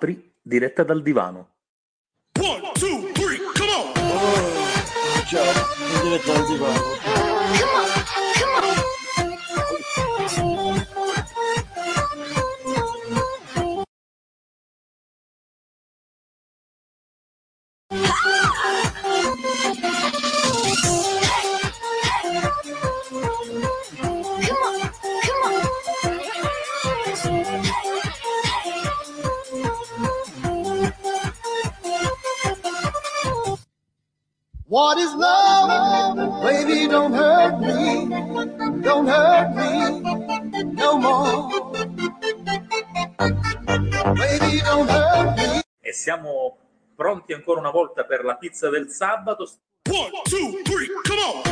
apri diretta dal divano. One, two, three, come on! Oh, ciao, in diretta dal divano. What is love? Baby, don't hurt me. Don't hurt me no more. Baby, don't hurt me. E siamo pronti ancora una volta per la pizza del sabato. One, two, three, come on!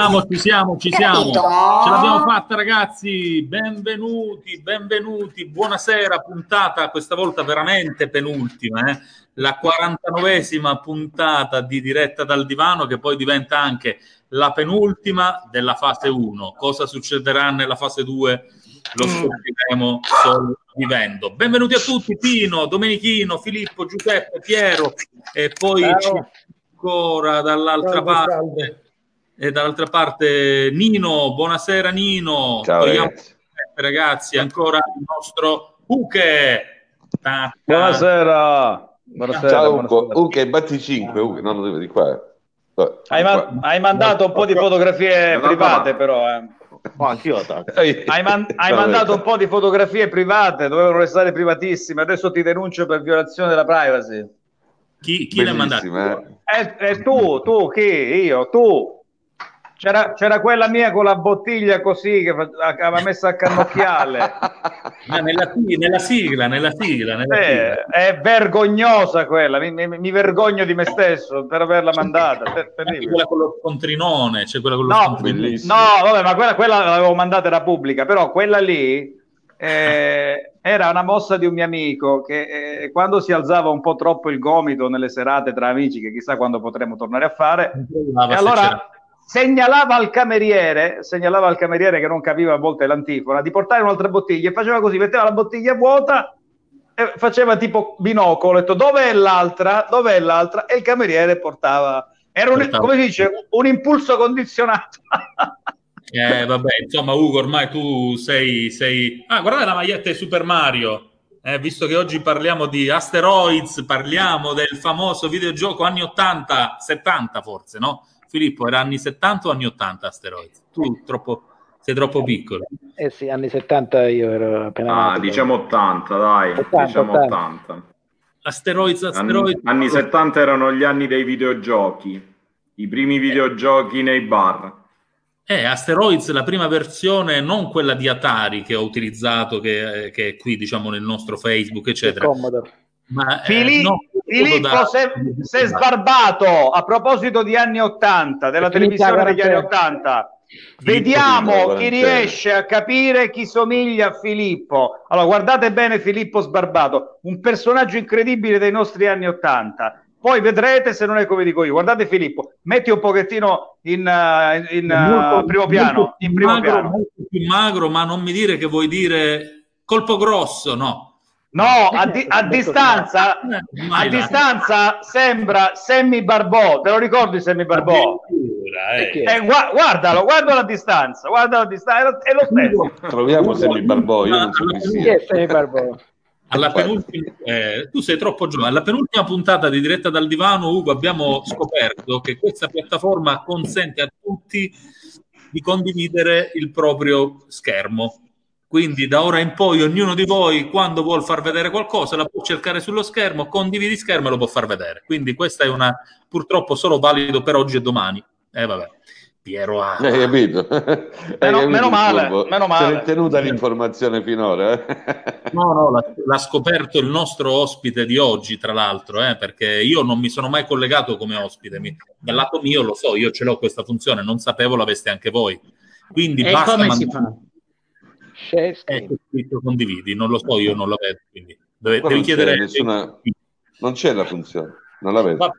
Siamo, ci siamo, ci siamo. Ce l'abbiamo fatta, ragazzi. Benvenuti, benvenuti. Buonasera, puntata questa volta veramente penultima, eh? la 49esima puntata di diretta dal divano, che poi diventa anche la penultima della fase 1. Cosa succederà nella fase 2? Lo scopriremo solo vivendo. Benvenuti a tutti, Pino, Domenichino, Filippo, Giuseppe, Piero e poi Ciao. ancora dall'altra Salve, parte. salve. E dall'altra parte Nino, buonasera Nino. Ciao, ragazzi. eh, ragazzi, ancora il nostro ta- Buonasera. Buonasera. Ciao. Ugo, Ugo, batti 5, Ugo, non lo devo di qua. Hai, ma- hai mandato un po' di fotografie No, no, private, no. però. eh. Oh, anch'io. Hai, man- hai mandato un po' di fotografie private, dovevano restare privatissime. Adesso ti denuncio per violazione della privacy. Chi, chi l'ha mandato? Bellissime, eh. E, e tu, tu, chi? Io, tu. C'era, c'era quella mia con la bottiglia così che aveva messo a cannocchiale. Ah, nella, nella sigla, nella sigla, nella sigla. Eh, è vergognosa quella, mi, mi- mi vergogno di me stesso per averla mandata. Ter- terribile. quella con lo scontrinone, c'è quella con lo No, scontrinone. No, vabbè, ma quella, quella l'avevo mandata era pubblica, però quella lì eh, era una mossa di un mio amico che eh, quando si alzava un po' troppo il gomito nelle serate tra amici, che chissà quando potremo tornare a fare, e se c'era- allora segnalava al cameriere, segnalava al cameriere che non capiva a volte l'antifona, di portare un'altra bottiglia e faceva così, metteva la bottiglia vuota e faceva tipo binocolo, ha detto dov'è l'altra, dov'è l'altra e il cameriere portava, era un, come si dice, un impulso condizionato. Eh, vabbè, insomma, Ugo, ormai tu sei, sei... Ah, guardate la maglietta di Super Mario. Eh, visto che oggi parliamo di Asteroids, parliamo del famoso videogioco anni 80, 70 forse, no? Filippo, era anni 70 o anni 80 Asteroids? Tu troppo, sei troppo piccolo. Eh sì, anni 70 io ero appena Ah, nato. diciamo 80, dai, 80, diciamo 80. 80. Asteroids, Anni, Asteroids... anni 70 erano gli anni dei videogiochi, i primi videogiochi nei bar. Eh, Asteroids, la prima versione, non quella di Atari che ho utilizzato, che, che è qui, diciamo, nel nostro Facebook, Il eccetera. Commodore. Ma, eh, Fili- no, Filippo da- sei, sei sbarbato a proposito di anni 80, della televisione degli anni quarantena. 80. Filippo Vediamo chi riesce a capire chi somiglia a Filippo. Allora, guardate bene Filippo Sbarbato, un personaggio incredibile dei nostri anni 80. Poi vedrete se non è come dico io. Guardate Filippo, metti un pochettino in, uh, in, molto- primo molto piano. In primo magro, piano. molto più magro, ma non mi dire che vuoi dire colpo grosso, no. No, a, di- a distanza, Eh, a distanza sembra Sammy Barbò. Te lo ricordi Sammy Barbò? Eh. Eh, gua- guardalo, guardalo a distanza, guardalo a distanza, è lo- stesso. Troviamo Semi Barbò, io non so chi sia. è Sammy Barbò? Alla penultima, eh, tu sei troppo giovane. Alla penultima puntata di diretta dal divano, Ugo, abbiamo scoperto che questa piattaforma consente a tutti di condividere il proprio schermo. Quindi da ora in poi ognuno di voi, quando vuol far vedere qualcosa, la può cercare sullo schermo, condividi schermo e lo può far vedere. Quindi questa è una purtroppo solo valido per oggi e domani. E eh, vabbè. Piero A. Hai capito? Hai Meno, capito meno male, furbo? meno male. tenuta l'informazione finora. eh? No, no, l'ha, l'ha scoperto il nostro ospite di oggi, tra l'altro, eh, perché io non mi sono mai collegato come ospite. Mi- dal lato mio lo so, io ce l'ho questa funzione, non sapevo l'aveste anche voi. Quindi E basta come si mandare- fa? Eh, c'è scritto condividi, non lo so, io non la vedo, quindi Qua devi non c'è chiedere nessuna- Non c'è la funzione, non la vedo. Vabbè,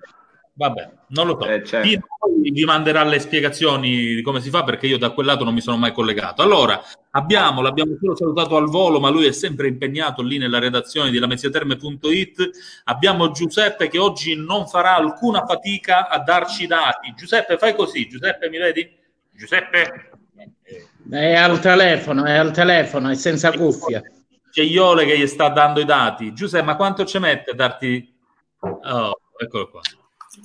vabbè, non lo so. Eh, certo. Chi poi vi manderà le spiegazioni di come si fa perché io da quel lato non mi sono mai collegato. Allora, abbiamo, l'abbiamo solo salutato al volo, ma lui è sempre impegnato lì nella redazione di lameziaterme.it. Abbiamo Giuseppe che oggi non farà alcuna fatica a darci i dati. Giuseppe, fai così. Giuseppe, mi vedi? Giuseppe? È al telefono, è al telefono, è senza cuffia. C'è Iole che gli sta dando i dati. Giuseppe, ma quanto ci mette a darti... Oh, eccolo qua.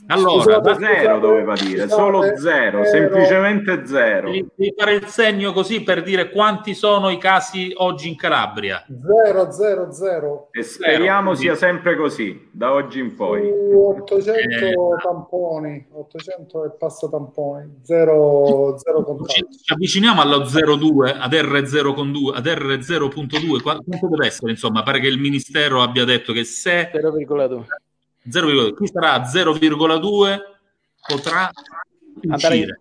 Allora, da- zero doveva dire, solo zero, semplicemente zero. devi fare il segno così per dire quanti sono i casi oggi in Calabria. 0 0 0 E speriamo Quindi- sia sempre così, da oggi in poi. su 800 Eh. tamponi 800 e passa tamponi 0 0 Ci, contagi ci avviciniamo allo 02, ad R0 con due- ad R0.2, qua- quanto deve essere? Insomma, pare che il Ministero abbia detto che se 0,2. 0,2, chi sarà 0,2 potrà Andare uscire.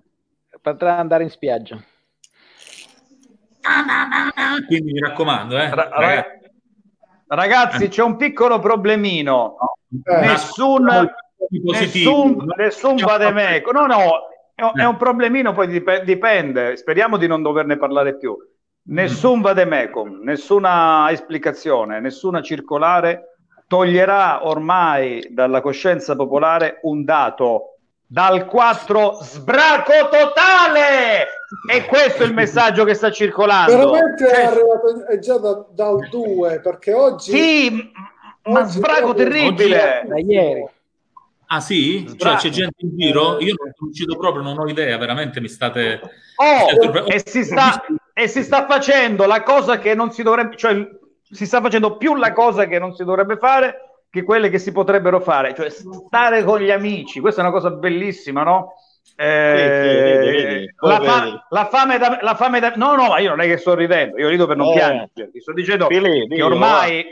Potrà andare in spiaggia. Quindi mi raccomando, eh, Ra- ragazzi, Ragazzi, c'è un piccolo problemino. Eh, Nessun, i positivi. nessun, nessun vademeco. No, no, è un, un problemino, poi dip- dipende. Speriamo di non doverne parlare più. Nessun vademecum, nessuna esplicazione, nessuna circolare toglierà ormai dalla coscienza popolare un dato. Dal 4 sbraco totale! E questo è il messaggio che sta circolando. veramente è Cioè, arrivato è già da- dal 2 perché oggi sì, ma Oggi sbraco proprio- terribile. Da ieri. Ah sì? Cioè c'è gente in giro? Io non sono uscito proprio, non ho idea, veramente mi state... Oh, e si sta, e si sta facendo la cosa che non si dovrebbe, cioè si sta facendo più la cosa che non si dovrebbe fare che quelle che si potrebbero fare, cioè stare con gli amici. Questa è una cosa bellissima, no? Eh, vedi, vedi, poi la, fa- vedi. la fame da, la fame da- no, no, ma io non è che sto ridendo, io rido per non Eh. piangere. Ti sto dicendo che ormai,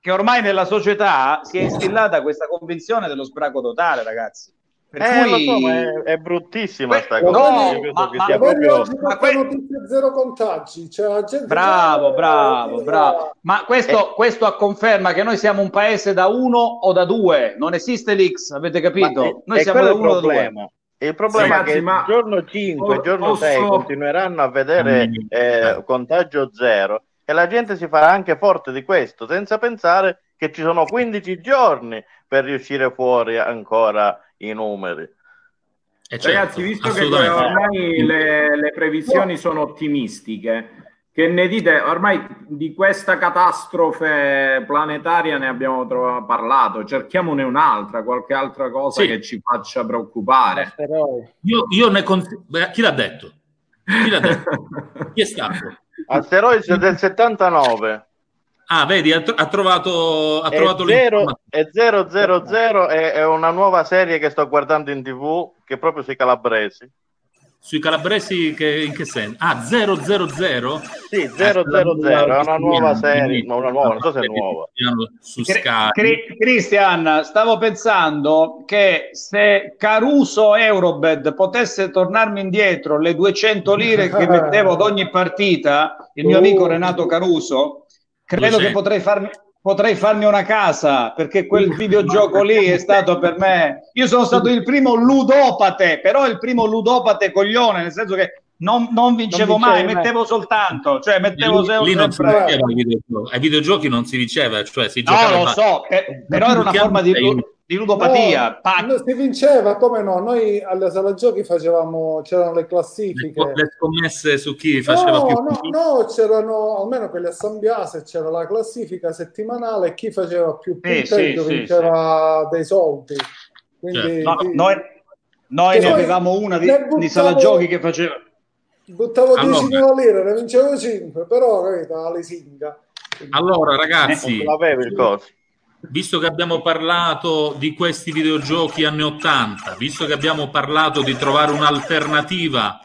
che ormai nella società si è instillata questa convinzione dello sbraco totale, ragazzi. Per Eh, cui- so, ma è, è bruttissima Que- sta no, cosa. Credo ma- che ma- sia Ma poi proprio... Ma que- zero contagi cioè la gente Bravo, già- bravo, bravo. Ma questo, questo a conferma che noi siamo un paese da uno o da due, non esiste l'X, avete capito? Ma è- noi è siamo da uno o da due. problema. Il problema Ragazzi, è che ma- il giorno 5 po- il giorno 6 posso- continueranno a vedere Mm. eh, contagio zero e la gente si farà anche forte di questo, senza pensare che ci sono 15 giorni per riuscire fuori ancora i numeri. Eh, certo, Ragazzi, visto che ormai le, le previsioni sono ottimistiche, che ne dite? Ormai di questa catastrofe planetaria ne abbiamo trova- parlato, cerchiamone un'altra, qualche altra cosa Sì. che ci faccia preoccupare. Io, io ne cons- Beh, chi l'ha detto? Chi l'ha detto? Chi è stato? Asteroidi del 79 Ah, vedi, ha, tro- ha trovato, ha e trovato 0 e 000 è, è una nuova serie che sto guardando in tv che è proprio sui calabresi. Sui calabresi che, in che senso? Ah, 000? Sì, 000 è una nuova serie, ma una nuova, non so se è nuova. Su Sky. Cri- Christian, stavo pensando che se Caruso Eurobed potesse tornarmi indietro le 200 lire che mettevo ad ogni partita, il mio Oh. amico Renato Caruso, credo 200. che potrei farmi, potrei farmi una casa perché quel videogioco lì è stato per me. Io sono stato il primo ludopate, però il primo ludopate coglione, nel senso che non, non vincevo Non mai, mai. mettevo soltanto, cioè mettevo Lì, se- lì non si vinceva ai videogiochi. Non si diceva, cioè si No, giocava lo so, eh, però era una forma di, di ludopatia. No, no, si vinceva, come no? Noi alla sala giochi facevamo, c'erano le classifiche. Le scommesse su chi faceva no, più no, no, c'erano almeno quelle a San Biase, c'era la classifica settimanale e chi faceva più Eh, punteggio sì, sì, vinceva dei soldi. Quindi, No, sì. noi noi ne avevamo una di, ne di sala buttavo- giochi che faceva. buttavo Allora. 10.000 lire, ne vincevo 5, però capito, la lesinga. Allora, ragazzi, Non l'avevi il coso. Visto che abbiamo parlato di questi videogiochi anni 80, visto che abbiamo parlato di trovare un'alternativa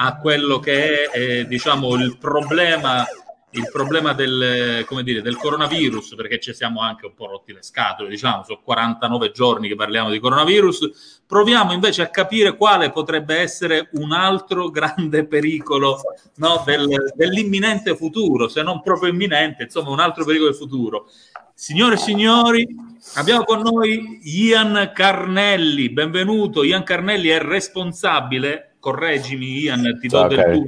a quello che è, eh, diciamo, il problema, il problema del, dire, del coronavirus, perché ci siamo anche un po' rotti le scatole, diciamo, sono 49 giorni che parliamo di coronavirus, proviamo invece a capire quale potrebbe essere un altro grande pericolo no, del- dell'imminente futuro, se non proprio imminente, insomma un altro pericolo del futuro. Signore e signori, abbiamo con noi Ian Carnelli, benvenuto. Ian Carnelli è responsabile, correggimi Ian, ti do Ciao, del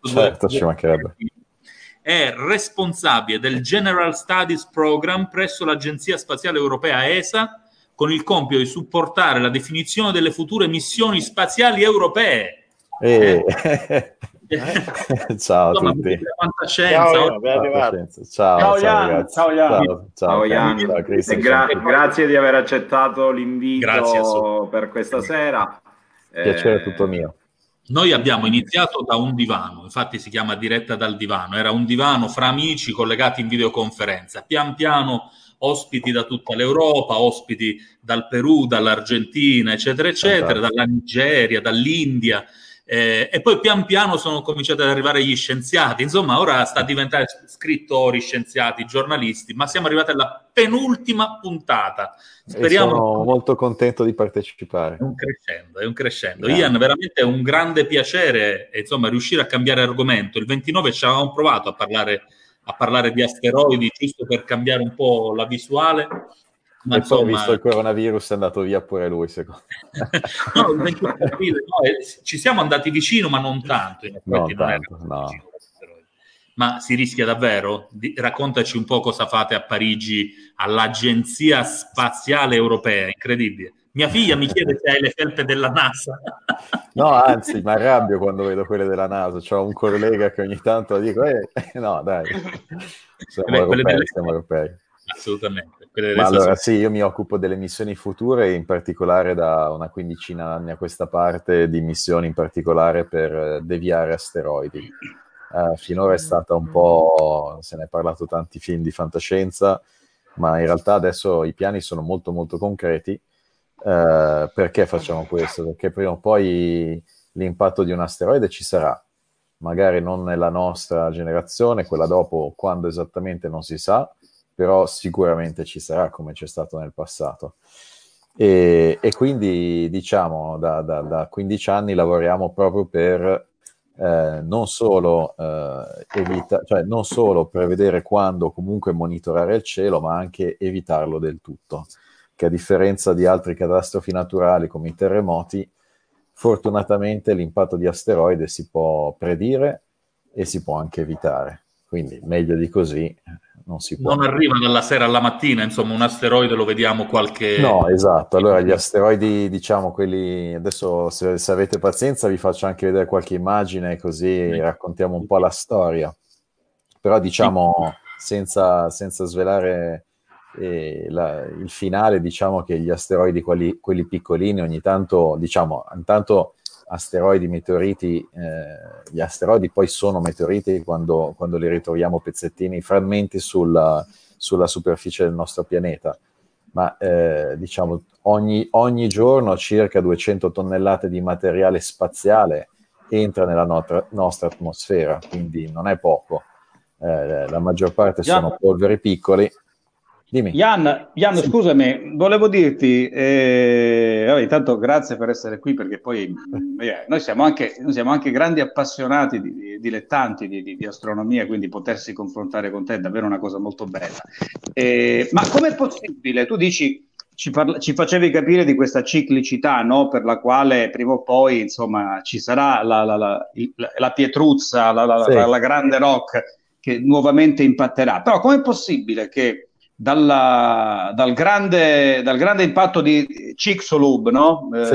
tu. Certo, ci mancherebbe. È responsabile del General Studies Program presso l'Agenzia Spaziale Europea ESA con il compito di supportare la definizione delle future missioni spaziali europee. E... ciao a tutti. Ciao. Ciao, ciao, Ciao, ciao, Ian. ragazzi. Ciao, gra- Ciao. grazie di aver accettato l'invito per questa sera. Piacere Eh, tutto mio. Noi abbiamo iniziato da un divano, infatti si chiama diretta dal divano, era un divano fra amici collegati in videoconferenza. Pian piano ospiti da tutta l'Europa, ospiti dal Perù, dall'Argentina, eccetera, eccetera, Fantastico. dalla Nigeria, dall'India. Eh, e poi pian piano sono cominciati ad arrivare gli scienziati. Insomma, ora sta a diventare scrittori, scienziati, giornalisti, ma siamo arrivati alla penultima puntata. E Speriamo sono molto contento di partecipare. è un crescendo, è un crescendo. Grande. Ian, veramente è un grande piacere insomma, riuscire a cambiare argomento. Il 29 ci avevamo provato a parlare, a parlare di asteroidi, giusto per cambiare un po' la visuale. Ma e poi, insomma, visto il coronavirus, è andato via pure lui, secondo me. no, il 29 aprile, no, eh, ci siamo andati vicino, ma non tanto. In effetti, Non tanto, no. vicino. Ma si rischia davvero? Di- raccontaci un po' cosa fate a Parigi all'Agenzia Spaziale Europea, incredibile. Mia figlia mi chiede se hai le felpe della NASA. No, anzi, mi arrabbio quando vedo quelle della NASA. C'ho un collega che ogni tanto dico, eh, no, dai, siamo Beh, europei, delle- siamo europei. Assolutamente. Allora sì, io mi occupo delle missioni future, in particolare da una quindicina d'anni a questa parte di missioni in particolare per eh, deviare asteroidi. Eh, finora è stata un po', se ne è parlato tanti film di fantascienza, ma in realtà adesso i piani sono molto molto concreti. Eh, perché facciamo questo? Perché prima o poi l'impatto di un asteroide ci sarà, magari non nella nostra generazione, quella dopo, quando esattamente non si sa, però sicuramente ci sarà come c'è stato nel passato. E, e quindi diciamo da, da, da 15 anni lavoriamo proprio per eh, non, solo, eh, evita- cioè non solo prevedere quando comunque monitorare il cielo, ma anche evitarlo del tutto, che a differenza di altre catastrofi naturali come i terremoti, fortunatamente l'impatto di asteroide si può predire e si può anche evitare. Quindi meglio di così non si può. non arriva dalla sera alla mattina, insomma, un asteroide lo vediamo qualche... No, esatto. Allora, gli asteroidi, diciamo, quelli adesso, se, se avete pazienza, vi faccio anche vedere qualche immagine, così raccontiamo un po' la storia. Però, diciamo, senza, senza svelare eh, la- il finale, diciamo che gli asteroidi, quelli, quelli piccolini, ogni tanto, diciamo, intanto asteroidi, meteoriti, eh, gli asteroidi poi sono meteoriti quando, quando li ritroviamo pezzettini, frammenti sulla, sulla superficie del nostro pianeta ma eh, diciamo ogni, ogni giorno circa 200 tonnellate di materiale spaziale entra nella nostra, nostra atmosfera, quindi non è poco. Eh, la maggior parte sono polveri piccoli. Dimmi. Ian, Ian, scusami, volevo dirti, eh, vabbè, intanto grazie per essere qui perché poi eh, noi, siamo anche, noi siamo anche grandi appassionati, di, di- dilettanti di, di- di astronomia, quindi potersi confrontare con te è davvero una cosa molto bella. Eh, ma com'è possibile? Tu dici, ci, parla- ci facevi capire di questa ciclicità, no? Per la quale prima o poi, insomma, ci sarà la, la- la- la pietruzza, Sì. la grande rock che nuovamente impatterà. Però com'è possibile che dalla- dal, grande, dal grande impatto di Chicxulub, no? Eh, Sì.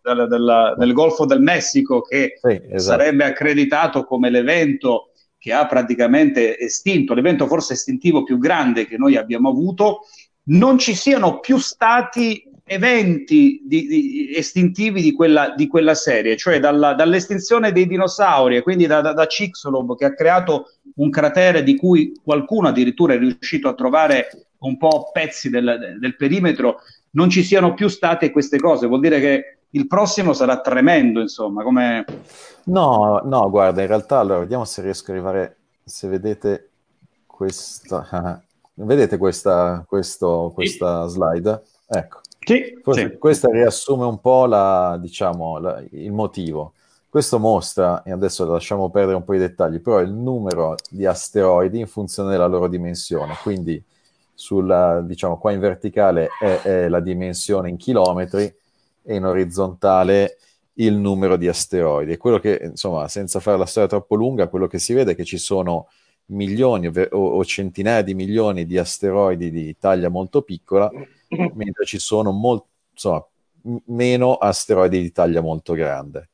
della- della- del Golfo del Messico, che Sì, esatto. sarebbe accreditato come l'evento che ha praticamente estinto, l'evento forse estintivo più grande che noi abbiamo avuto, non ci siano più stati eventi di- di- estintivi di quella, di quella serie, cioè dalla- dall'estinzione dei dinosauri e quindi da, da, da Chicxulub che ha creato un cratere di cui qualcuno addirittura è riuscito a trovare un po' pezzi del, del perimetro, non ci siano più state queste cose, vuol dire che il prossimo sarà tremendo, insomma, come... No, no, guarda, in realtà, allora, vediamo se riesco a arrivare, se vedete questa, vedete questa, questo, questa slide? Ecco. Sì, Forse sì. questa riassume un po' la, diciamo, la- il motivo. Questo mostra, e adesso lasciamo perdere un po' i dettagli, però il numero di asteroidi in funzione della loro dimensione. Quindi, sulla, diciamo, qua in verticale è, è la dimensione in chilometri e in orizzontale il numero di asteroidi. E quello che, insomma, senza fare la storia troppo lunga, quello che si vede è che ci sono milioni o, o centinaia di milioni di asteroidi di taglia molto piccola, mentre ci sono mol- insomma, m- meno asteroidi di taglia molto grande.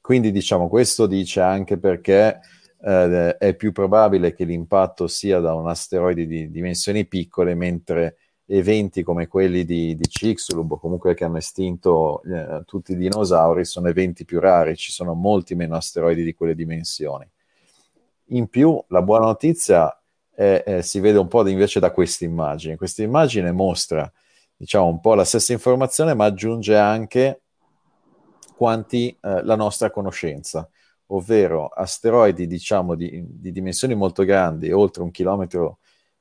Quindi diciamo questo dice anche perché eh, è più probabile che l'impatto sia da un asteroide di dimensioni piccole, mentre eventi come quelli di, di Chicxulub o comunque che hanno estinto eh, tutti i dinosauri sono eventi più rari, ci sono molti meno asteroidi di quelle dimensioni. In più, la buona notizia è- è- si vede un po' invece da questa immagine. Questa immagine mostra, diciamo, un po' la stessa informazione, ma aggiunge anche quanti eh, la nostra conoscenza, ovvero asteroidi, diciamo, di, di dimensioni molto grandi, oltre un chilometro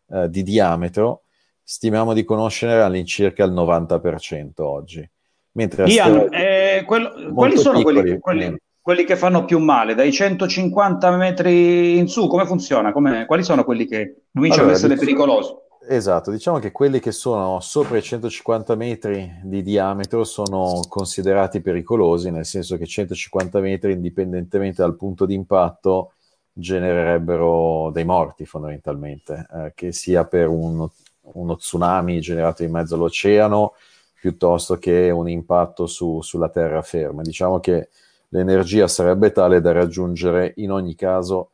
eh, di diametro, stimiamo di conoscere all'incirca il 90% oggi. Mentre Ian, eh, quello- quali sono quelli, piccoli, quelli- meno. Quelli che fanno più male? Dai 150 metri in su, come funziona? Come- quali sono quelli che cominciano Allora, ad essere dic- pericolosi? Esatto, diciamo che quelli che sono sopra i 150 metri di diametro sono considerati pericolosi, nel senso che 150 metri, indipendentemente dal punto di impatto, genererebbero dei morti fondamentalmente, eh, che sia per uno, uno tsunami generato in mezzo all'oceano, piuttosto che un impatto su- sulla terraferma. Diciamo che l'energia sarebbe tale da raggiungere in ogni caso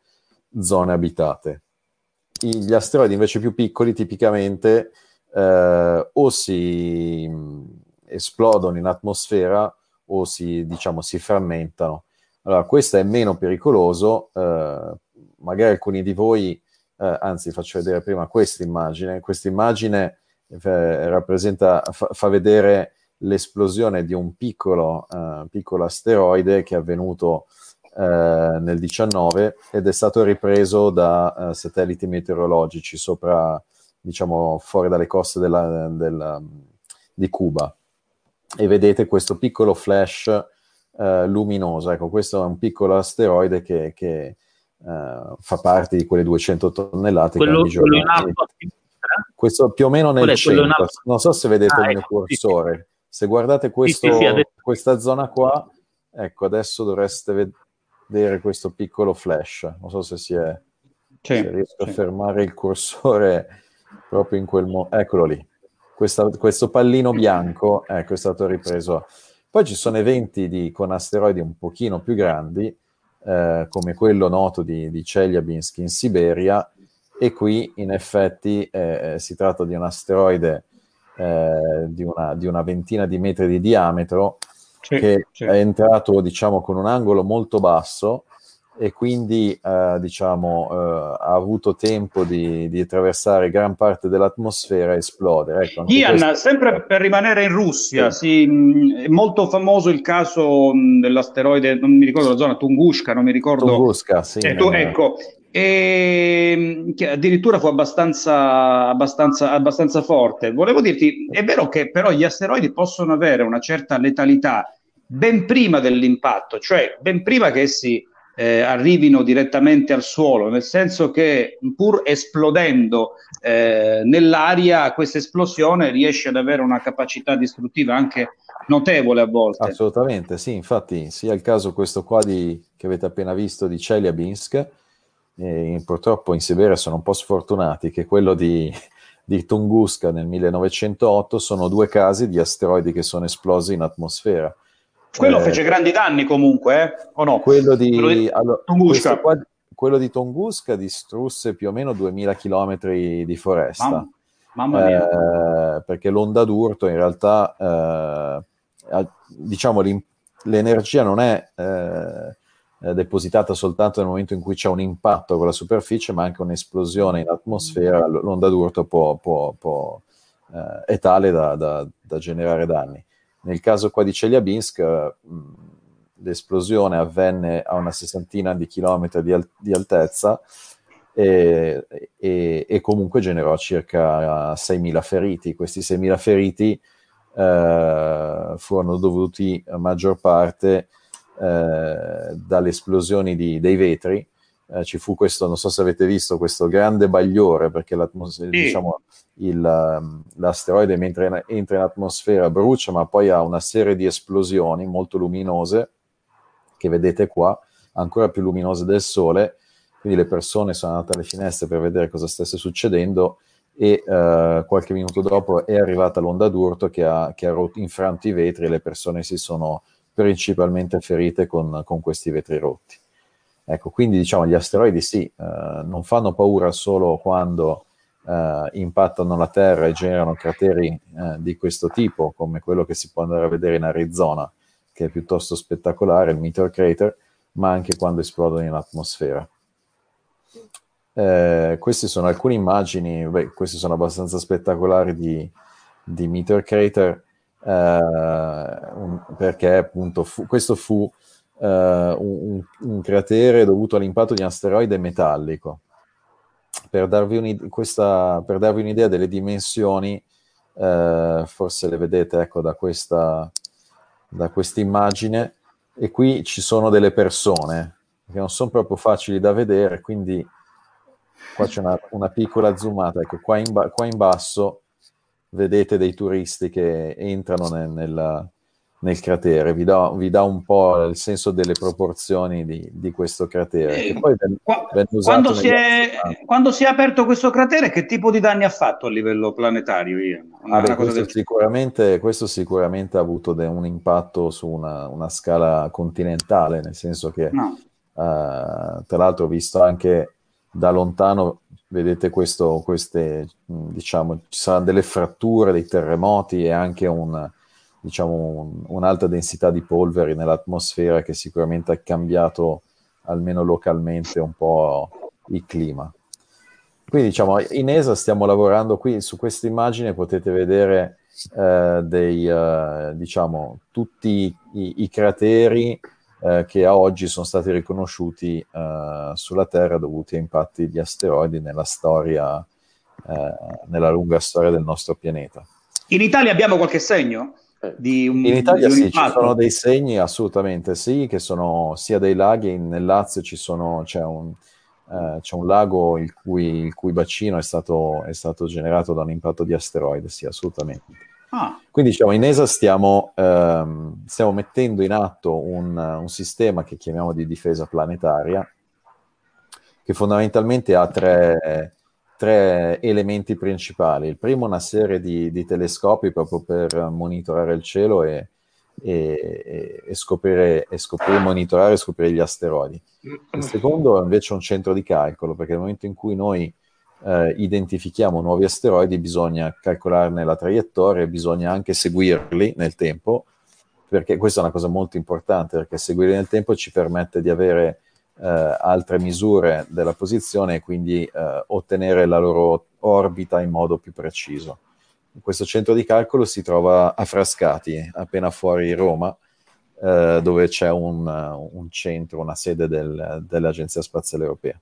zone abitate gli asteroidi invece più piccoli tipicamente eh, o si mh, esplodono in atmosfera o si, diciamo, si frammentano. Allora, questo è meno pericoloso, eh, magari alcuni di voi, eh, anzi faccio vedere prima questa immagine, questa immagine eh, rappresenta, fa, fa vedere l'esplosione di un piccolo, eh, piccolo asteroide che è avvenuto eh, nel 19 ed è stato ripreso da eh, satelliti meteorologici sopra, diciamo, fuori dalle coste della- della- di Cuba. E vedete questo piccolo flash luminoso. Ecco, questo è un piccolo asteroide che, che, fa parte di quelle 200 tonnellate che Quello, ogni quello in alto questo più o meno nel centro. Non so se vedete Ah, il mio ecco, cursore. Se guardate questo- sì, adesso- questa zona qua, ecco, adesso dovreste vedere questo piccolo flash. Non so se si è Sì, se riesco a sì. fermare il cursore proprio in quel momento. Eccolo lì. Questa- questo pallino bianco, ecco, è stato ripreso. Poi ci sono eventi di- con asteroidi un pochino più grandi, eh, come quello noto di, di Chelyabinsk in Siberia, e qui in effetti eh, si tratta di un asteroide eh, di, una, di una ventina di metri di diametro Sì, che sì. è entrato diciamo con un angolo molto basso e quindi eh, diciamo eh, ha avuto tempo di, di attraversare gran parte dell'atmosfera e esplodere. Ecco, Ian, questo- sempre per rimanere in Russia, sì, mh, è molto famoso il caso mh, dell'asteroide, non mi ricordo la zona, Tunguska, non mi ricordo. Tunguska, sì, Eh, tu- ecco, e, che addirittura fu abbastanza, abbastanza, abbastanza forte. Volevo dirti, è vero che però gli asteroidi possono avere una certa letalità ben prima dell'impatto, cioè ben prima che essi eh, arrivino direttamente al suolo, nel senso che pur esplodendo eh, nell'aria, questa esplosione riesce ad avere una capacità distruttiva anche notevole a volte. Assolutamente, sì, infatti sia il caso questo qua di, che avete appena visto di Chelyabinsk, eh, purtroppo in Siberia sono un po' sfortunati, che quello di di Tunguska nel 1908 sono due casi di asteroidi che sono esplosi in atmosfera. Quello Eh, fece grandi danni comunque, eh? o no? quello di, Quello di allora, Tunguska. qua- quello di Tunguska distrusse più o meno 2000 km di foresta. Mamma, mamma mia. Eh, perché l'onda d'urto in realtà, eh, diciamo, l'energia non è eh, depositata soltanto nel momento in cui c'è un impatto con la superficie, ma anche un'esplosione in atmosfera. L- L'onda d'urto può, può- può, eh, è tale da, da- da generare danni. Nel caso qua di Chelyabinsk, eh, mh, l'esplosione avvenne a una sessantina di chilometri di, al- di altezza e, e- e comunque generò circa 6.000 feriti. Questi 6.000 feriti eh, furono dovuti a maggior parte eh, dalle esplosioni di- dei vetri. Eh, ci fu questo, non so se avete visto, questo grande bagliore perché l'atmos- diciamo, il, um, l'asteroide mentre entra in atmosfera brucia, ma poi ha una serie di esplosioni molto luminose che vedete qua, ancora più luminose del Sole. Quindi le persone sono andate alle finestre per vedere cosa stesse succedendo e eh, qualche minuto dopo è arrivata l'onda d'urto che ha, che ha rotto- infranto i vetri e le persone si sono principalmente ferite con, con questi vetri rotti. Ecco, quindi diciamo gli asteroidi sì, eh, non fanno paura solo quando eh, impattano la Terra e generano crateri eh, di questo tipo, come quello che si può andare a vedere in Arizona, che è piuttosto spettacolare, il Meteor Crater, ma anche quando esplodono in atmosfera. Eh, queste sono alcune immagini, beh, queste sono abbastanza spettacolari di, di Meteor Crater, un- perché appunto fu- questo fu eh, un, un cratere dovuto all'impatto di un asteroide metallico. Per darvi, un'id- questa- per darvi un'idea delle dimensioni, eh, forse le vedete ecco, da questa da questa immagine e qui ci sono delle persone che non sono proprio facili da vedere, quindi qua c'è una, una piccola zoomata, ecco qua in, ba- qua in basso vedete dei turisti che entrano nel, nel- nel cratere, vi dà, vi dà un po' il senso delle proporzioni di, di questo cratere, poi ven- venne usato Quando si, è, quando si è aperto questo cratere, che tipo di danni ha fatto a livello planetario? Una, Ah, beh, questo, del- sicuramente, questo sicuramente ha avuto de- un impatto su una, una scala continentale, nel senso che, No. eh, tra l'altro, visto anche da lontano, vedete questo, queste, diciamo, ci saranno delle fratture, dei terremoti e anche un, diciamo, un- un'alta densità di polveri nell'atmosfera che sicuramente ha cambiato, almeno localmente, un po' il clima. Quindi diciamo, in ESA stiamo lavorando qui, su questa immagine potete vedere eh, dei, eh, diciamo, tutti i, i crateri eh, che a oggi sono stati riconosciuti eh, sulla Terra dovuti a impatti di asteroidi nella storia, eh, nella lunga storia del nostro pianeta. In Italia abbiamo qualche segno? Di un, In Italia di un sì, ci impatto? sono dei segni, assolutamente sì, che sono sia dei laghi, nel Lazio ci sono, c'è, un, eh, c'è un lago il cui, il cui bacino è stato, è stato generato da un impatto di asteroide, sì, assolutamente. Ah, Quindi diciamo, in ESA stiamo, ehm, stiamo mettendo in atto un, un sistema che chiamiamo di difesa planetaria, che fondamentalmente ha tre, tre elementi principali. Il primo, una serie di, di telescopi proprio per monitorare il cielo e, e- e scoprire, e scoprire, monitorare e scoprire gli asteroidi. Il secondo è invece un centro di calcolo, perché nel momento in cui noi eh, identifichiamo nuovi asteroidi bisogna calcolarne la traiettoria bisogna anche seguirli nel tempo, perché questa è una cosa molto importante, perché seguirli nel tempo ci permette di avere eh, altre misure della posizione e quindi eh, ottenere la loro orbita in modo più preciso. Questo centro di calcolo si trova a Frascati, appena fuori Roma, eh, dove c'è un, un centro, una sede del- dell'Agenzia Spaziale Europea.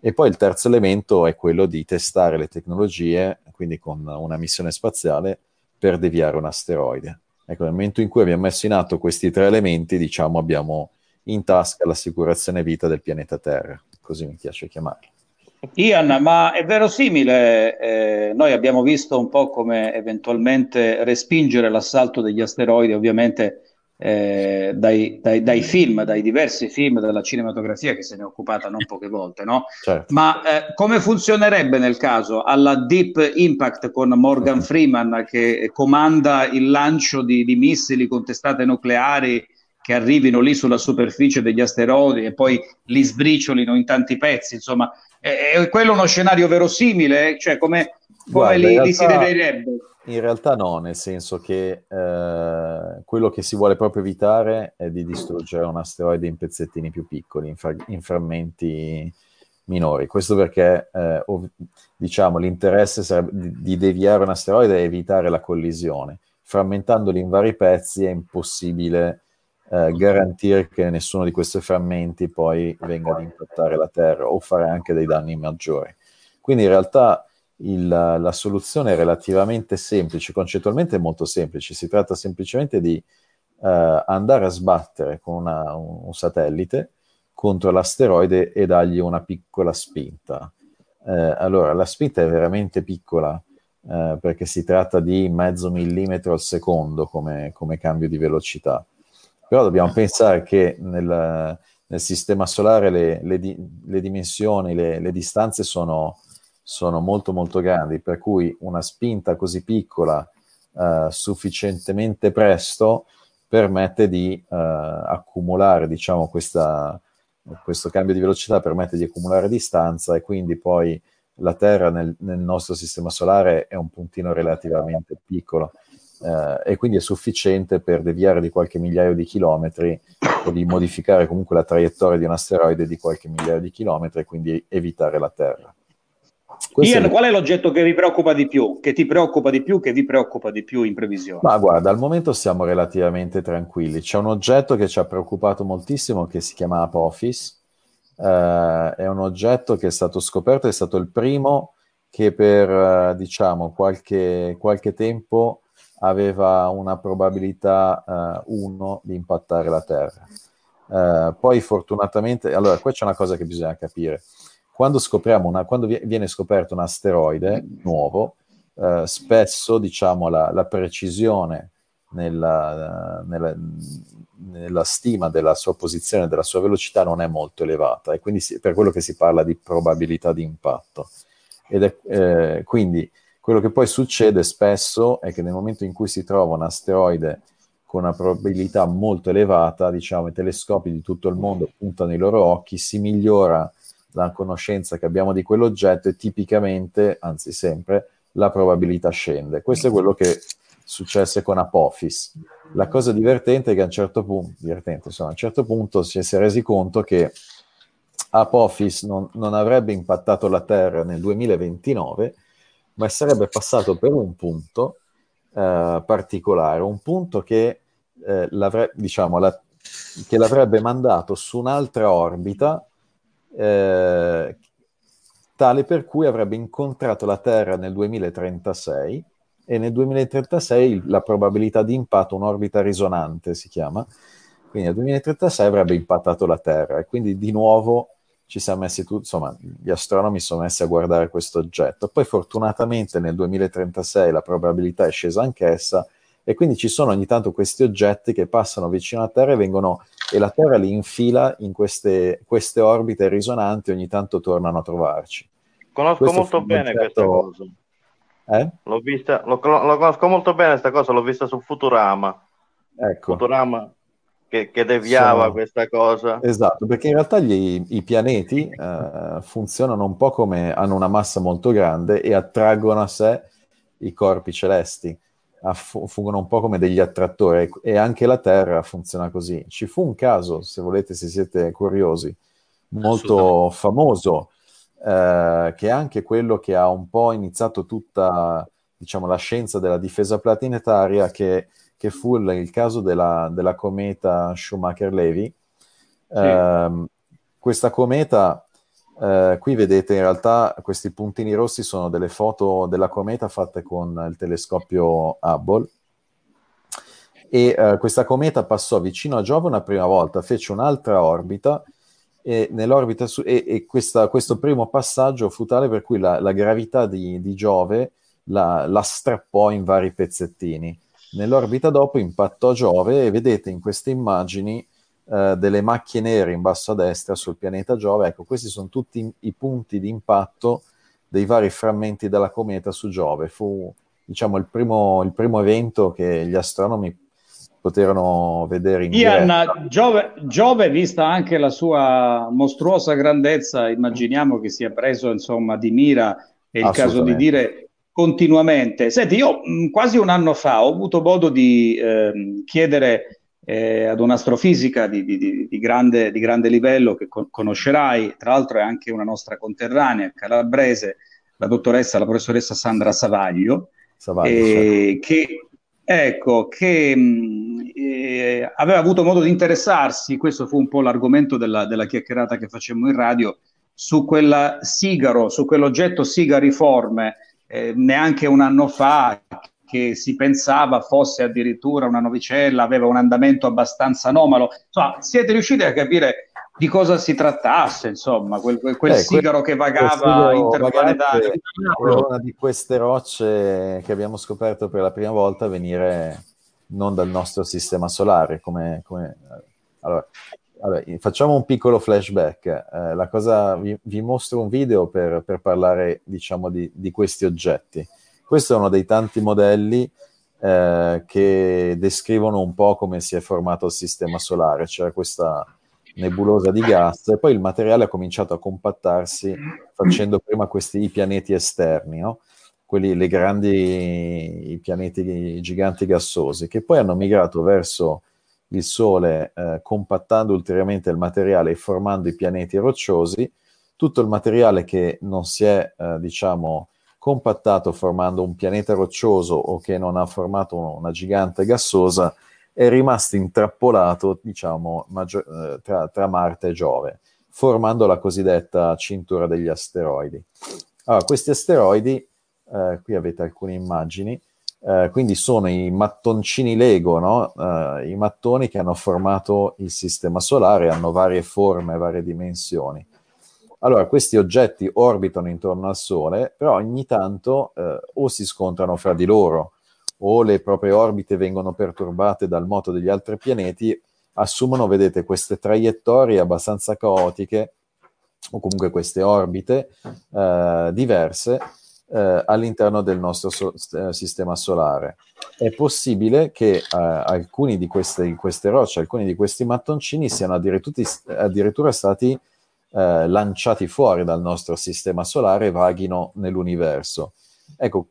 E poi il terzo elemento è quello di testare le tecnologie, quindi con una missione spaziale, per deviare un asteroide. Ecco, nel momento in cui abbiamo messo in atto questi tre elementi, diciamo, abbiamo in tasca l'assicurazione vita del pianeta Terra, così mi piace chiamarlo. Ian, ma è verosimile, eh, noi abbiamo visto un po' come eventualmente respingere l'assalto degli asteroidi, ovviamente eh, dai, dai- dai film, dai diversi film della cinematografia che se ne è occupata non poche volte, no? Certo. Ma eh, come funzionerebbe nel caso alla Deep Impact con Morgan Freeman che comanda il lancio di, di missili con testate nucleari che arrivino lì sulla superficie degli asteroidi e poi li sbriciolino in tanti pezzi? Insomma, è, è quello uno scenario verosimile? Cioè, come, come Guarda, li, in li si realtà- vedrebbe? In realtà no, nel senso che eh, quello che si vuole proprio evitare è di distruggere un asteroide in pezzettini più piccoli, in, fra- in frammenti minori. Questo perché, eh, ov- diciamo, l'interesse sarebbe di, deviare un asteroide e evitare la collisione. Frammentandoli in vari pezzi è impossibile eh, garantire che nessuno di questi frammenti poi venga ad impattare la Terra o fare anche dei danni maggiori. Quindi in realtà il- la soluzione è relativamente semplice, concettualmente è molto semplice, si tratta semplicemente di eh, andare a sbattere con una- un, un satellite contro l'asteroide e dargli una piccola spinta. Eh, allora, la spinta è veramente piccola eh, perché si tratta di mezzo millimetro al secondo come, come cambio di velocità. Però dobbiamo pensare che nel, nel sistema solare le, le di- le dimensioni, le, le distanze sono, sono molto molto grandi, per cui una spinta così piccola eh, sufficientemente presto permette di eh, accumulare, diciamo, questa, questo cambio di velocità permette di accumulare distanza e quindi poi la Terra nel, nel nostro sistema solare è un puntino relativamente piccolo eh, e quindi è sufficiente per deviare di qualche migliaio di chilometri o di modificare comunque la traiettoria di un asteroide di qualche migliaio di chilometri e quindi evitare la Terra. Questo Ian, qual è l'oggetto che vi preoccupa di più? Che ti preoccupa di più? Che vi preoccupa di più in previsione? Ma guarda, al momento siamo relativamente tranquilli. C'è un oggetto che ci ha preoccupato moltissimo che si chiama Apophis. Eh, è un oggetto che è stato scoperto, è stato il primo che per, eh, diciamo, qualche, qualche tempo aveva una probabilità 1 di impattare la Terra. Eh, poi fortunatamente, allora qua c'è una cosa che bisogna capire. Quando una, quando vie- viene scoperto un asteroide nuovo, eh, spesso diciamo la, la precisione nella, nella- nella stima della sua posizione, della sua velocità non è molto elevata e quindi si- per quello che si parla di probabilità di impatto. Ed è, eh, quindi quello che poi succede spesso è che nel momento in cui si trova un asteroide con una probabilità molto elevata, diciamo, i telescopi di tutto il mondo puntano i loro occhi, si migliora la conoscenza che abbiamo di quell'oggetto e tipicamente, anzi sempre, la probabilità scende. Questo è quello che successe con Apophis. La cosa divertente è che a un certo punto, insomma, a un certo punto si è resi conto che Apophis non, non avrebbe impattato la Terra nel 2029, ma sarebbe passato per un punto eh, particolare, un punto che, eh, l'avre- diciamo, la- che l'avrebbe mandato su un'altra orbita eh, tale per cui avrebbe incontrato la Terra nel 2036 e nel 2036 il- la probabilità di impatto, un'orbita risonante si chiama, quindi nel 2036 avrebbe impattato la Terra e quindi di nuovo ci siamo messi tutti, insomma, gli astronomi sono messi a guardare questo oggetto. Poi fortunatamente nel 2036 la probabilità è scesa anch'essa e quindi ci sono ogni tanto questi oggetti che passano vicino alla Terra e vengono e la Terra li infila in queste, queste orbite risonanti ogni tanto tornano a trovarci. Conosco Questo molto bene questa oggetto- cosa. Eh? L'ho vista, lo, lo conosco molto bene questa cosa, l'ho vista su Futurama. Ecco. Futurama che, che deviava Sono- questa cosa. Esatto, perché in realtà gli- i pianeti eh, funzionano un po' come hanno una massa molto grande e attraggono a sé i corpi celesti, Aff- fungono un po' come degli attrattori e anche la Terra funziona così. Ci fu un caso, se volete, se siete curiosi, molto famoso, eh, che è anche quello che ha un po' iniziato tutta, diciamo, la scienza della difesa planetaria, che, che fu il, il caso della, della cometa Schumacher-Levy. Ehm, questa cometa, eh, qui vedete in realtà questi puntini rossi sono delle foto della cometa fatte con il telescopio Hubble e eh, questa cometa passò vicino a Giove una prima volta, fece un'altra orbita e, su- e, e questa- questo primo passaggio fu tale per cui la, la gravità di, di Giove la, la strappò in vari pezzettini. Nell'orbita dopo impattò Giove e vedete in queste immagini eh, delle macchie nere in basso a destra sul pianeta Giove. Ecco, questi sono tutti i, i punti di impatto dei vari frammenti della cometa su Giove. Fu, diciamo, il primo, il primo evento che gli astronomi poterono vedere in. Ian, Giove, Giove, vista anche la sua mostruosa grandezza, immaginiamo che sia preso insomma di mira, è il caso di dire continuamente. Senti, io quasi un anno fa ho avuto modo di eh, chiedere eh, ad un'astrofisica di, di, di, grande, di, grande, livello che con- conoscerai, tra l'altro è anche una nostra conterranea calabrese, la dottoressa, la professoressa Sandra Savaglio, Savaglio eh, che Ecco, che mh, eh, aveva avuto modo di interessarsi, questo fu un po' l'argomento della, della chiacchierata che facemmo in radio, su quella sigaro, su quell'oggetto sigariforme, eh, neanche un anno fa, che si pensava fosse addirittura una novicella, aveva un andamento abbastanza anomalo. Insomma, siete riusciti a capire di cosa si trattasse, insomma, quel, quel, quel eh, sigaro che vagava interplanetario. Una di queste rocce che abbiamo scoperto per la prima volta venire non dal nostro sistema solare. Come, come... Allora, vabbè, facciamo un piccolo flashback. Eh, la cosa, vi, vi, mostro un video per, per parlare, diciamo, di, di, questi oggetti. Questo è uno dei tanti modelli eh, che descrivono un po' come si è formato il sistema solare. C'era questa nebulosa di gas e poi il materiale ha cominciato a compattarsi facendo prima questi pianeti esterni, no? quelli, le grandi i pianeti giganti gassosi, che poi hanno migrato verso il Sole eh, compattando ulteriormente il materiale e formando i pianeti rocciosi. Tutto il materiale che non si è, eh, diciamo, compattato formando un pianeta roccioso o che non ha formato una gigante gassosa è rimasto intrappolato, diciamo, maggior, eh, tra, tra, Marte e Giove, formando la cosiddetta cintura degli asteroidi. Allora, questi asteroidi, eh, qui avete alcune immagini, eh, quindi sono i mattoncini Lego, no? Eh, i mattoni che hanno formato il sistema solare, hanno varie forme, varie dimensioni. Allora, questi oggetti orbitano intorno al Sole, però ogni tanto eh, o si scontrano fra di loro, o le proprie orbite vengono perturbate dal moto degli altri pianeti, assumono, vedete, queste traiettorie abbastanza caotiche, o comunque queste orbite eh, diverse eh, all'interno del nostro so- eh, sistema solare. È possibile che eh, alcuni di queste, queste, rocce, alcuni di questi mattoncini siano addirittura, addirittura stati eh, lanciati fuori dal nostro sistema solare vaghino nell'universo. Ecco,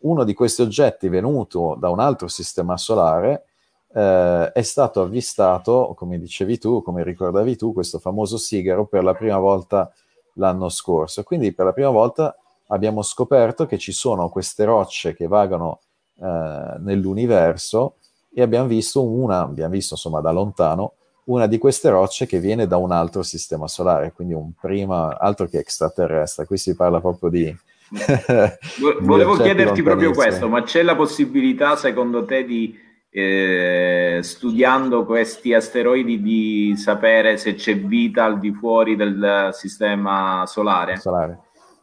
uno di questi oggetti venuto da un altro sistema solare eh, è stato avvistato, come dicevi tu, come ricordavi tu, questo famoso sigaro per la prima volta l'anno scorso. Quindi per la prima volta abbiamo scoperto che ci sono queste rocce che vagano eh, nell'universo e abbiamo visto una, abbiamo visto insomma da lontano, una di queste rocce che viene da un altro sistema solare, quindi un prima, altro che extraterrestre. Qui si parla proprio di Volevo chiederti proprio questo, ma c'è la possibilità secondo te di, eh, studiando questi asteroidi, di sapere se c'è vita al di fuori del sistema solare? solare.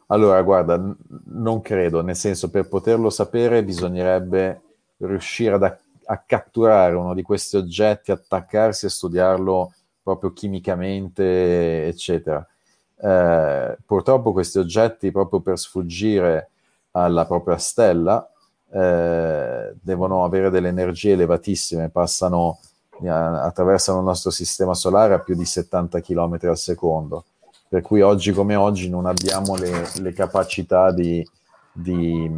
Allora, guarda, non credo, nel senso per poterlo sapere bisognerebbe riuscire ad, a catturare uno di questi oggetti, attaccarsi e studiarlo proprio chimicamente, eccetera eh, purtroppo questi oggetti, proprio per sfuggire alla propria stella, eh, devono avere delle energie elevatissime, passano, eh, attraversano il nostro sistema solare a più di 70 km al secondo. Per cui oggi come oggi non abbiamo le, le capacità di, di,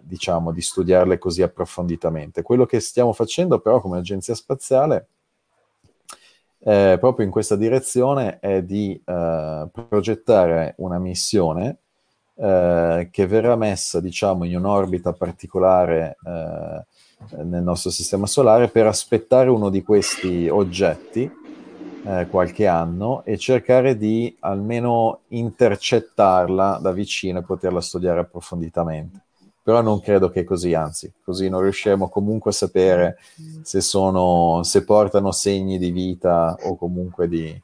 diciamo, di studiarle così approfonditamente. Quello che stiamo facendo però come agenzia spaziale eh, proprio in questa direzione è di eh, progettare una missione eh, che verrà messa diciamo in un'orbita particolare eh, nel nostro sistema solare per aspettare uno di questi oggetti eh, qualche anno e cercare di almeno intercettarla da vicino e poterla studiare approfonditamente però non credo che così, anzi, così non riusciremo comunque a sapere se, sono, se portano segni di vita o comunque di,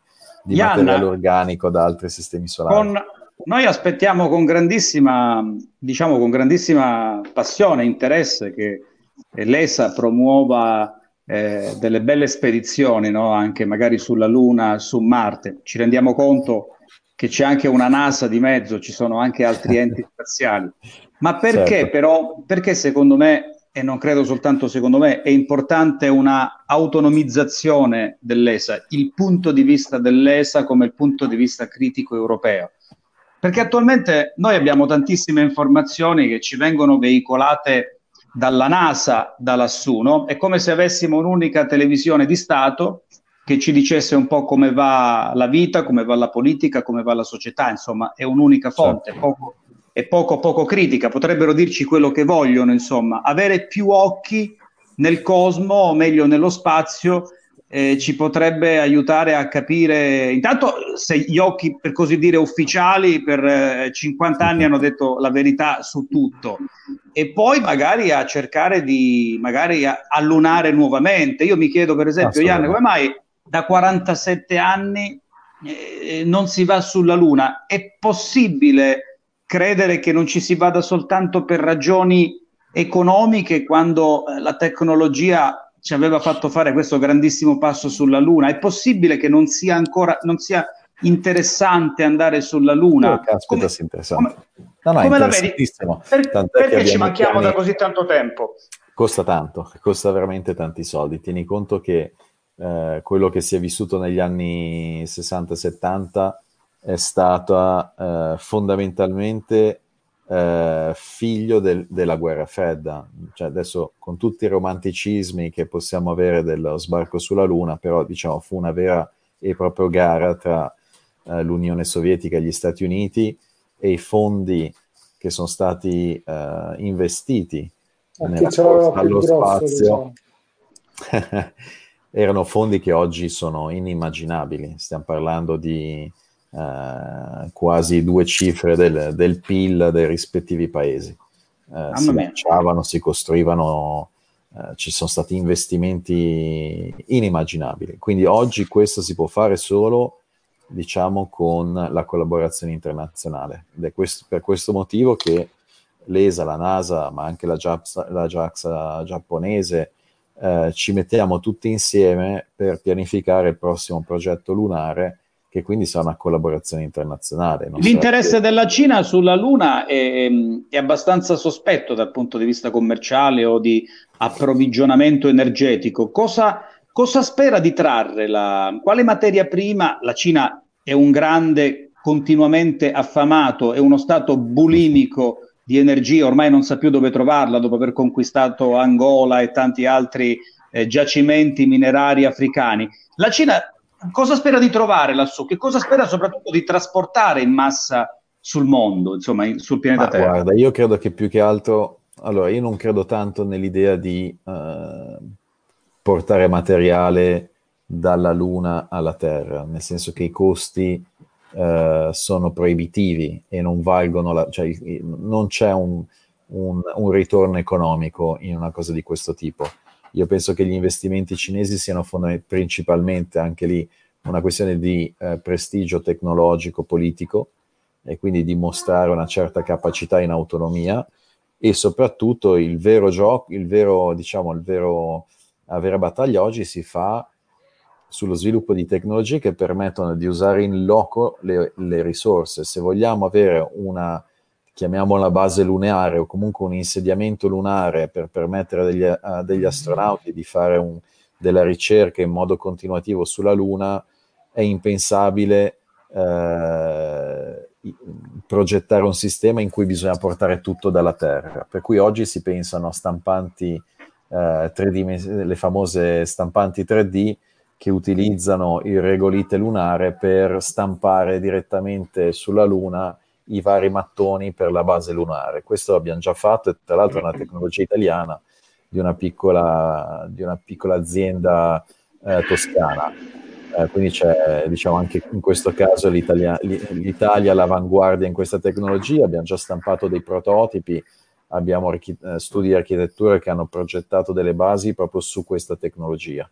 di Ian, materiale organico da altri sistemi solari. Con, noi aspettiamo con grandissima, diciamo, con grandissima passione e interesse che eh, l'ESA promuova eh, delle belle spedizioni, no? anche magari sulla Luna, su Marte. Ci rendiamo conto che c'è anche una NASA di mezzo, ci sono anche altri enti spaziali. Ma perché Certo. però, perché secondo me, e non credo soltanto secondo me, è importante una autonomizzazione dell'ESA, il punto di vista dell'ESA come il punto di vista critico europeo? Perché attualmente noi abbiamo tantissime informazioni che ci vengono veicolate dalla NASA da lassù, no? È come se avessimo un'unica televisione di Stato che ci dicesse un po' come va la vita, come va la politica, come va la società, insomma, è un'unica fonte, poco, è poco poco critica, potrebbero dirci quello che vogliono, insomma, avere più occhi nel cosmo, o meglio nello spazio, eh, ci potrebbe aiutare a capire, intanto se gli occhi, per così dire, ufficiali per eh, 50 anni hanno detto la verità su tutto, e poi magari a cercare di magari allunare nuovamente. Io mi chiedo, per esempio, Ian, come mai da 47 anni eh, non si va sulla Luna? È possibile credere che non ci si vada soltanto per ragioni economiche quando eh, la tecnologia ci aveva fatto fare questo grandissimo passo sulla Luna? È possibile che non sia ancora non sia interessante andare sulla Luna? Oh, caspita, sì, interessante. no, no, come la vedi? Per- perché ci manchiamo da piani- così tanto tempo? Costa tanto, costa veramente tanti soldi. Tieni conto che eh, quello che si è vissuto negli anni 60-70 è stata eh, fondamentalmente eh, figlio del- della guerra fredda. Cioè adesso con tutti i romanticismi che possiamo avere dello sbarco sulla Luna, però diciamo fu una vera e propria gara tra eh, l'Unione Sovietica e gli Stati Uniti e i fondi che sono stati eh, investiti nella più allo spazio diciamo. erano fondi che oggi sono inimmaginabili. Stiamo parlando di eh, quasi due cifre del, del PIL dei rispettivi paesi. Eh, si lanciavano, si costruivano, eh, ci sono stati investimenti inimmaginabili. Quindi oggi questo si può fare solo diciamo con la collaborazione internazionale ed è questo- per questo motivo che l'ESA, la NASA, ma anche la JAXA, la JAXA giapponese, eh, ci mettiamo tutti insieme per pianificare il prossimo progetto lunare, che quindi sarà una collaborazione internazionale. L'interesse più- della Cina sulla Luna è, è abbastanza sospetto dal punto di vista commerciale o di approvvigionamento energetico. Cosa, cosa spera di trarre? La, quale materia prima? La Cina è un grande, continuamente affamato, è uno stato bulimico di energia, ormai non sa più dove trovarla dopo aver conquistato Angola e tanti altri eh, giacimenti minerari africani. La Cina cosa spera di trovare lassù? Che cosa spera soprattutto di trasportare in massa sul mondo, insomma, in- sul pianeta Ma Terra? guarda, io credo che più che altro, allora io non credo tanto nell'idea di eh, portare materiale dalla Luna alla Terra, nel senso che i costi eh, sono proibitivi e non valgono, la- cioè non c'è un, un- un ritorno economico in una cosa di questo tipo. Io penso che gli investimenti cinesi siano principalmente anche lì una questione di eh, prestigio tecnologico, politico, e quindi dimostrare una certa capacità in autonomia e soprattutto il vero gioco, il vero, diciamo, il vero, la vera battaglia oggi si fa sullo sviluppo di tecnologie che permettono di usare in loco le, le risorse. Se vogliamo avere una, chiamiamola base lunare o comunque un insediamento lunare per permettere degli, a degli astronauti di fare un- della ricerca in modo continuativo sulla Luna, è impensabile eh, progettare un sistema in cui bisogna portare tutto dalla Terra. Per cui oggi si pensano a stampanti eh, 3D, le famose stampanti 3D che utilizzano il regolite lunare per stampare direttamente sulla Luna i vari mattoni per la base lunare. Questo l'abbiamo già fatto e tra l'altro è una tecnologia italiana di una piccola, di una piccola azienda eh, toscana. Eh, quindi c'è, diciamo, anche in questo caso l'Italia, l'Italia all'avanguardia in questa tecnologia, abbiamo già stampato dei prototipi, abbiamo archi- eh, studi di architettura che hanno progettato delle basi proprio su questa tecnologia.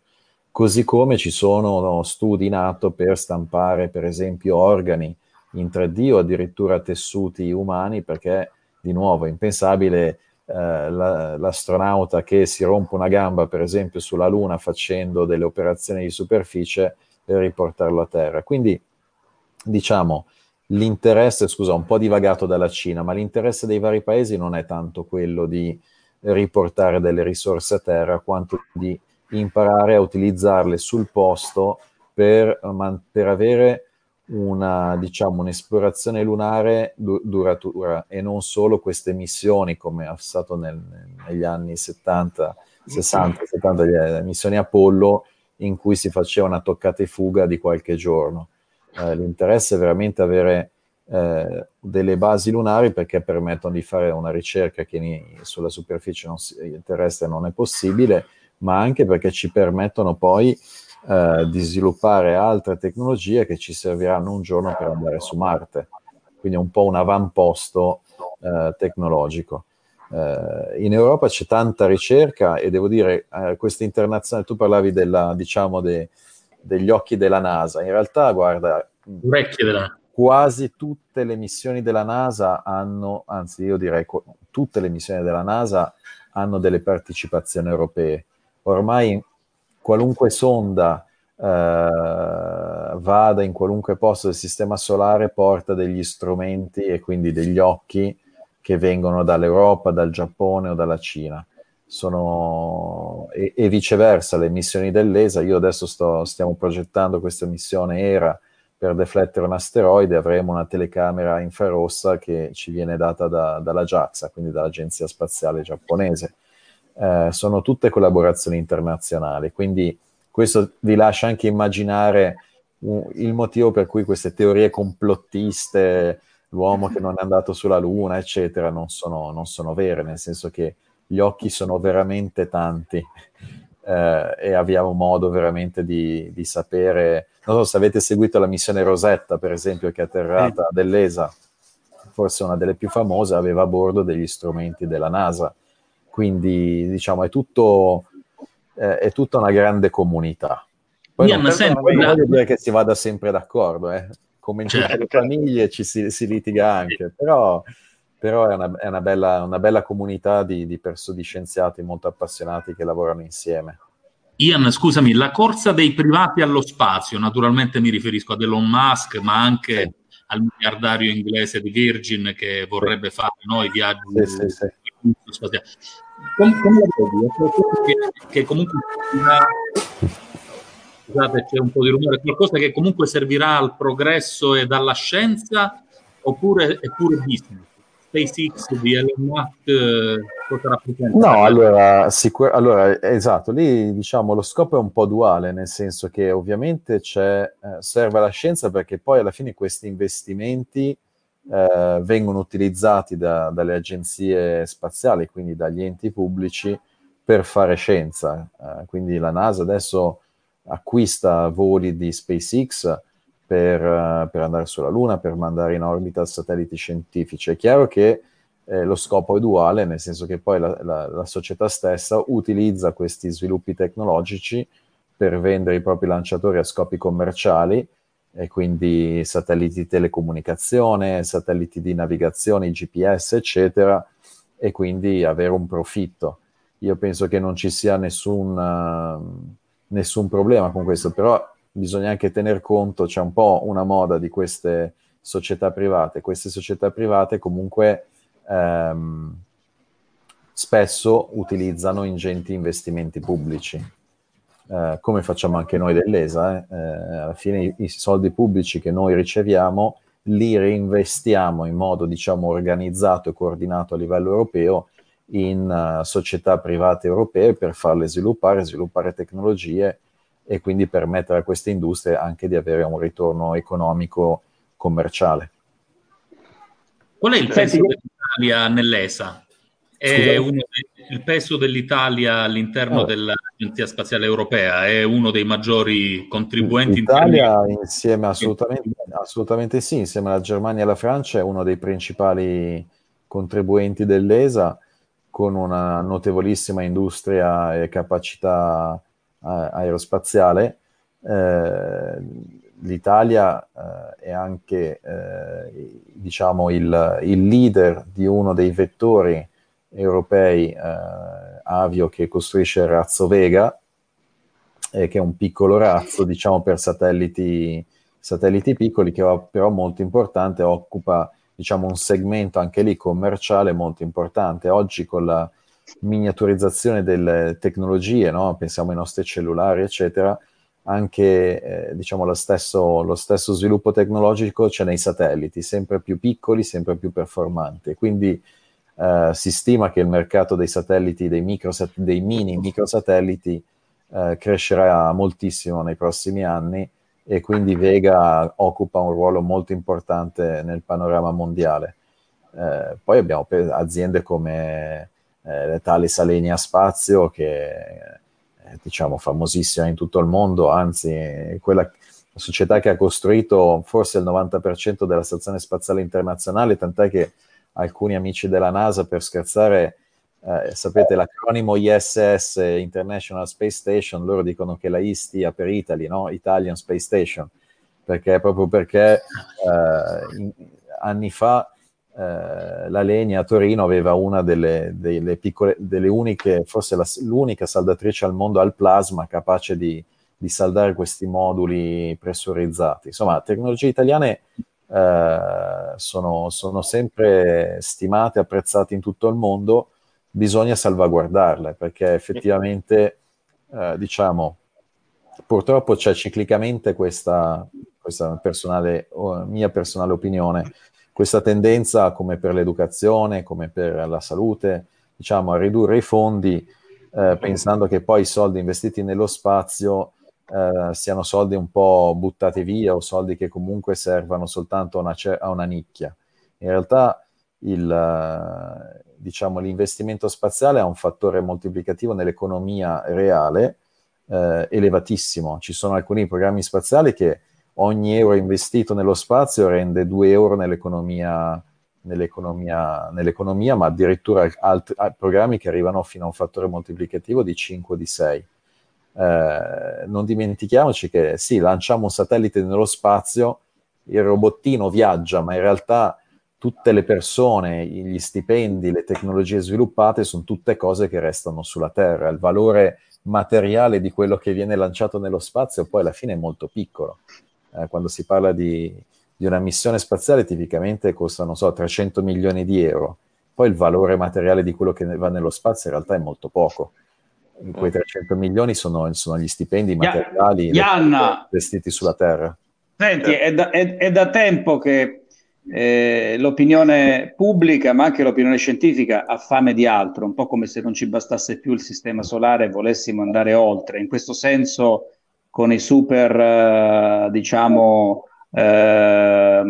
Così come ci sono no, studi in atto per stampare, per esempio, organi in 3D o addirittura tessuti umani, perché di nuovo è impensabile eh, la- l'astronauta che si rompe una gamba, per esempio, sulla Luna facendo delle operazioni di superficie per riportarlo a terra. Quindi, diciamo, l'interesse, scusa, un po' divagato dalla Cina, ma l'interesse dei vari paesi non è tanto quello di riportare delle risorse a terra, quanto di imparare a utilizzarle sul posto per, per avere una, diciamo, un'esplorazione lunare du- duratura e non solo queste missioni come è stato nel- negli anni 70, 60, 70, le missioni Apollo in cui si faceva una toccata e fuga di qualche giorno. Eh, l'interesse è veramente avere eh, delle basi lunari perché permettono di fare una ricerca che ni- sulla superficie non si- terrestre non è possibile, ma anche perché ci permettono poi eh, di sviluppare altre tecnologie che ci serviranno un giorno per andare su Marte. Quindi è un po' un avamposto eh, tecnologico. Eh, in Europa c'è tanta ricerca e devo dire, eh, questa internazionale, tu parlavi della, diciamo, de- degli occhi della NASA, in realtà, guarda, della... quasi tutte le missioni della NASA hanno, anzi io direi tutte le missioni della NASA hanno delle partecipazioni europee. Ormai qualunque sonda eh, vada in qualunque posto del sistema solare porta degli strumenti e quindi degli occhi che vengono dall'Europa, dal Giappone o dalla Cina. Sono, e, e viceversa, le missioni dell'ESA, io adesso sto, stiamo progettando questa missione ERA per deflettere un asteroide, avremo una telecamera infrarossa che ci viene data da- dalla JAXA, quindi dall'Agenzia Spaziale Giapponese. Eh, sono tutte collaborazioni internazionali, quindi questo vi lascia anche immaginare uh, il motivo per cui queste teorie complottiste, l'uomo che non è andato sulla Luna, eccetera, non sono, non sono vere, nel senso che gli occhi sono veramente tanti eh, e abbiamo modo veramente di, di sapere. Non so se avete seguito la missione Rosetta, per esempio, che è atterrata dell'ESA, forse una delle più famose, aveva a bordo degli strumenti della NASA. Quindi, diciamo, è tutto eh, è tutta una grande comunità. Poi Ian, non, senti, non voglio dire che si vada sempre d'accordo, eh. come in tutte Certo. le famiglie ci si, si litiga anche, però, però è, una, è una bella, una bella comunità di, di, perso- di scienziati molto appassionati che lavorano insieme. Ian, scusami, la corsa dei privati allo spazio, naturalmente mi riferisco ad Elon Musk, ma anche al miliardario inglese di Virgin che vorrebbe fare no, i viaggi Sì, sì, sì. spaziali. Come, come la vedi? Che, che comunque scusate, c'è un po' di rumore, qualcosa che comunque servirà al progresso e alla scienza oppure è pure business? SpaceX Elon Musk eh, cosa? No, allora, sicur- allora, esatto, lì diciamo lo scopo è un po' duale, nel senso che ovviamente eh, serve la scienza perché poi alla fine questi investimenti eh, vengono utilizzati da- dalle agenzie spaziali, quindi dagli enti pubblici, per fare scienza. Eh, quindi la NASA adesso acquista voli di SpaceX per, eh, per andare sulla Luna, per mandare in orbita satelliti scientifici. È chiaro che eh, lo scopo è duale, nel senso che poi la, la- la società stessa utilizza questi sviluppi tecnologici per vendere i propri lanciatori a scopi commerciali, e quindi satelliti di telecomunicazione, satelliti di navigazione, GPS, eccetera, e quindi avere un profitto. Io penso che non ci sia nessun, eh, nessun problema con questo, però bisogna anche tener conto, c'è un po' una moda di queste società private. Queste società private comunque ehm, spesso utilizzano ingenti investimenti pubblici, eh, come facciamo anche noi dell'ESA. eh. Eh, alla fine i, i soldi pubblici che noi riceviamo li reinvestiamo in modo, diciamo, organizzato e coordinato a livello europeo in eh, società private europee per farle sviluppare, sviluppare tecnologie e quindi permettere a queste industrie anche di avere un ritorno economico commerciale. Qual è il peso dell'Italia nell'ESA? È uno il peso dell'Italia all'interno Oh. dell'Agenzia Spaziale Europea è uno dei maggiori contribuenti in termini- L'Italia insieme assolutamente, assolutamente sì, insieme alla Germania e alla Francia è uno dei principali contribuenti dell'ESA con una notevolissima industria e capacità eh, aerospaziale. Eh, L'Italia eh, è anche eh, diciamo il, il leader di uno dei vettori europei, eh, Avio che costruisce il razzo Vega, eh, che è un piccolo razzo, diciamo, per satelliti, satelliti piccoli, che è però molto importante, occupa diciamo, un segmento anche lì commerciale molto importante. Oggi con la miniaturizzazione delle tecnologie, no? pensiamo ai nostri cellulari, eccetera, anche eh, diciamo, lo, stesso, lo stesso sviluppo tecnologico c'è nei satelliti, sempre più piccoli, sempre più performanti. Quindi eh, si stima che il mercato dei satelliti, dei, microsat- dei mini microsatelliti, eh, crescerà moltissimo nei prossimi anni e quindi Vega occupa un ruolo molto importante nel panorama mondiale. Eh, poi abbiamo aziende come eh, Thales Alenia Spazio che è diciamo famosissima in tutto il mondo, anzi quella società che ha costruito forse il 90% della stazione spaziale internazionale, tant'è che alcuni amici della NASA per scherzare eh, sapete l'acronimo ISS, International Space Station, loro dicono che la I stia per Italy, no? Italian Space Station, perché proprio perché eh, in, anni fa eh, la Legna a Torino aveva una delle, delle piccole, delle uniche, forse la, l'unica saldatrice al mondo al plasma capace di, di saldare questi moduli pressurizzati. Insomma, tecnologie italiane eh, sono, sono sempre stimate, apprezzate in tutto il mondo bisogna salvaguardarle perché effettivamente, eh, diciamo, purtroppo c'è ciclicamente questa, questa personale, mia personale opinione, questa tendenza come per l'educazione, come per la salute, diciamo, a ridurre i fondi eh, pensando che poi i soldi investiti nello spazio eh, siano soldi un po' buttati via o soldi che comunque servano soltanto a una, a una nicchia. In realtà il, diciamo, l'investimento spaziale ha un fattore moltiplicativo nell'economia reale eh, elevatissimo. Ci sono alcuni programmi spaziali che ogni euro investito nello spazio rende 2 euro nell'economia, nell'economia, nell'economia ma addirittura altri programmi che arrivano fino a un fattore moltiplicativo di 5 o di 6. Eh, non dimentichiamoci che sì, lanciamo un satellite nello spazio, il robottino viaggia, ma in realtà tutte le persone, gli stipendi, le tecnologie sviluppate sono tutte cose che restano sulla Terra. Il valore materiale di quello che viene lanciato nello spazio poi alla fine è molto piccolo. Eh, quando si parla di, di, una missione spaziale tipicamente costa, non so, 300 milioni di euro. Poi il valore materiale di quello che va nello spazio in realtà è molto poco. Quei 300 milioni sono, sono gli stipendi materiali investiti sulla Terra. Senti, è da, è, è da tempo che eh, l'opinione pubblica, ma anche l'opinione scientifica, ha fame di altro, un po' come se non ci bastasse più il sistema solare e volessimo andare oltre. In questo senso, con i super, eh, diciamo, eh,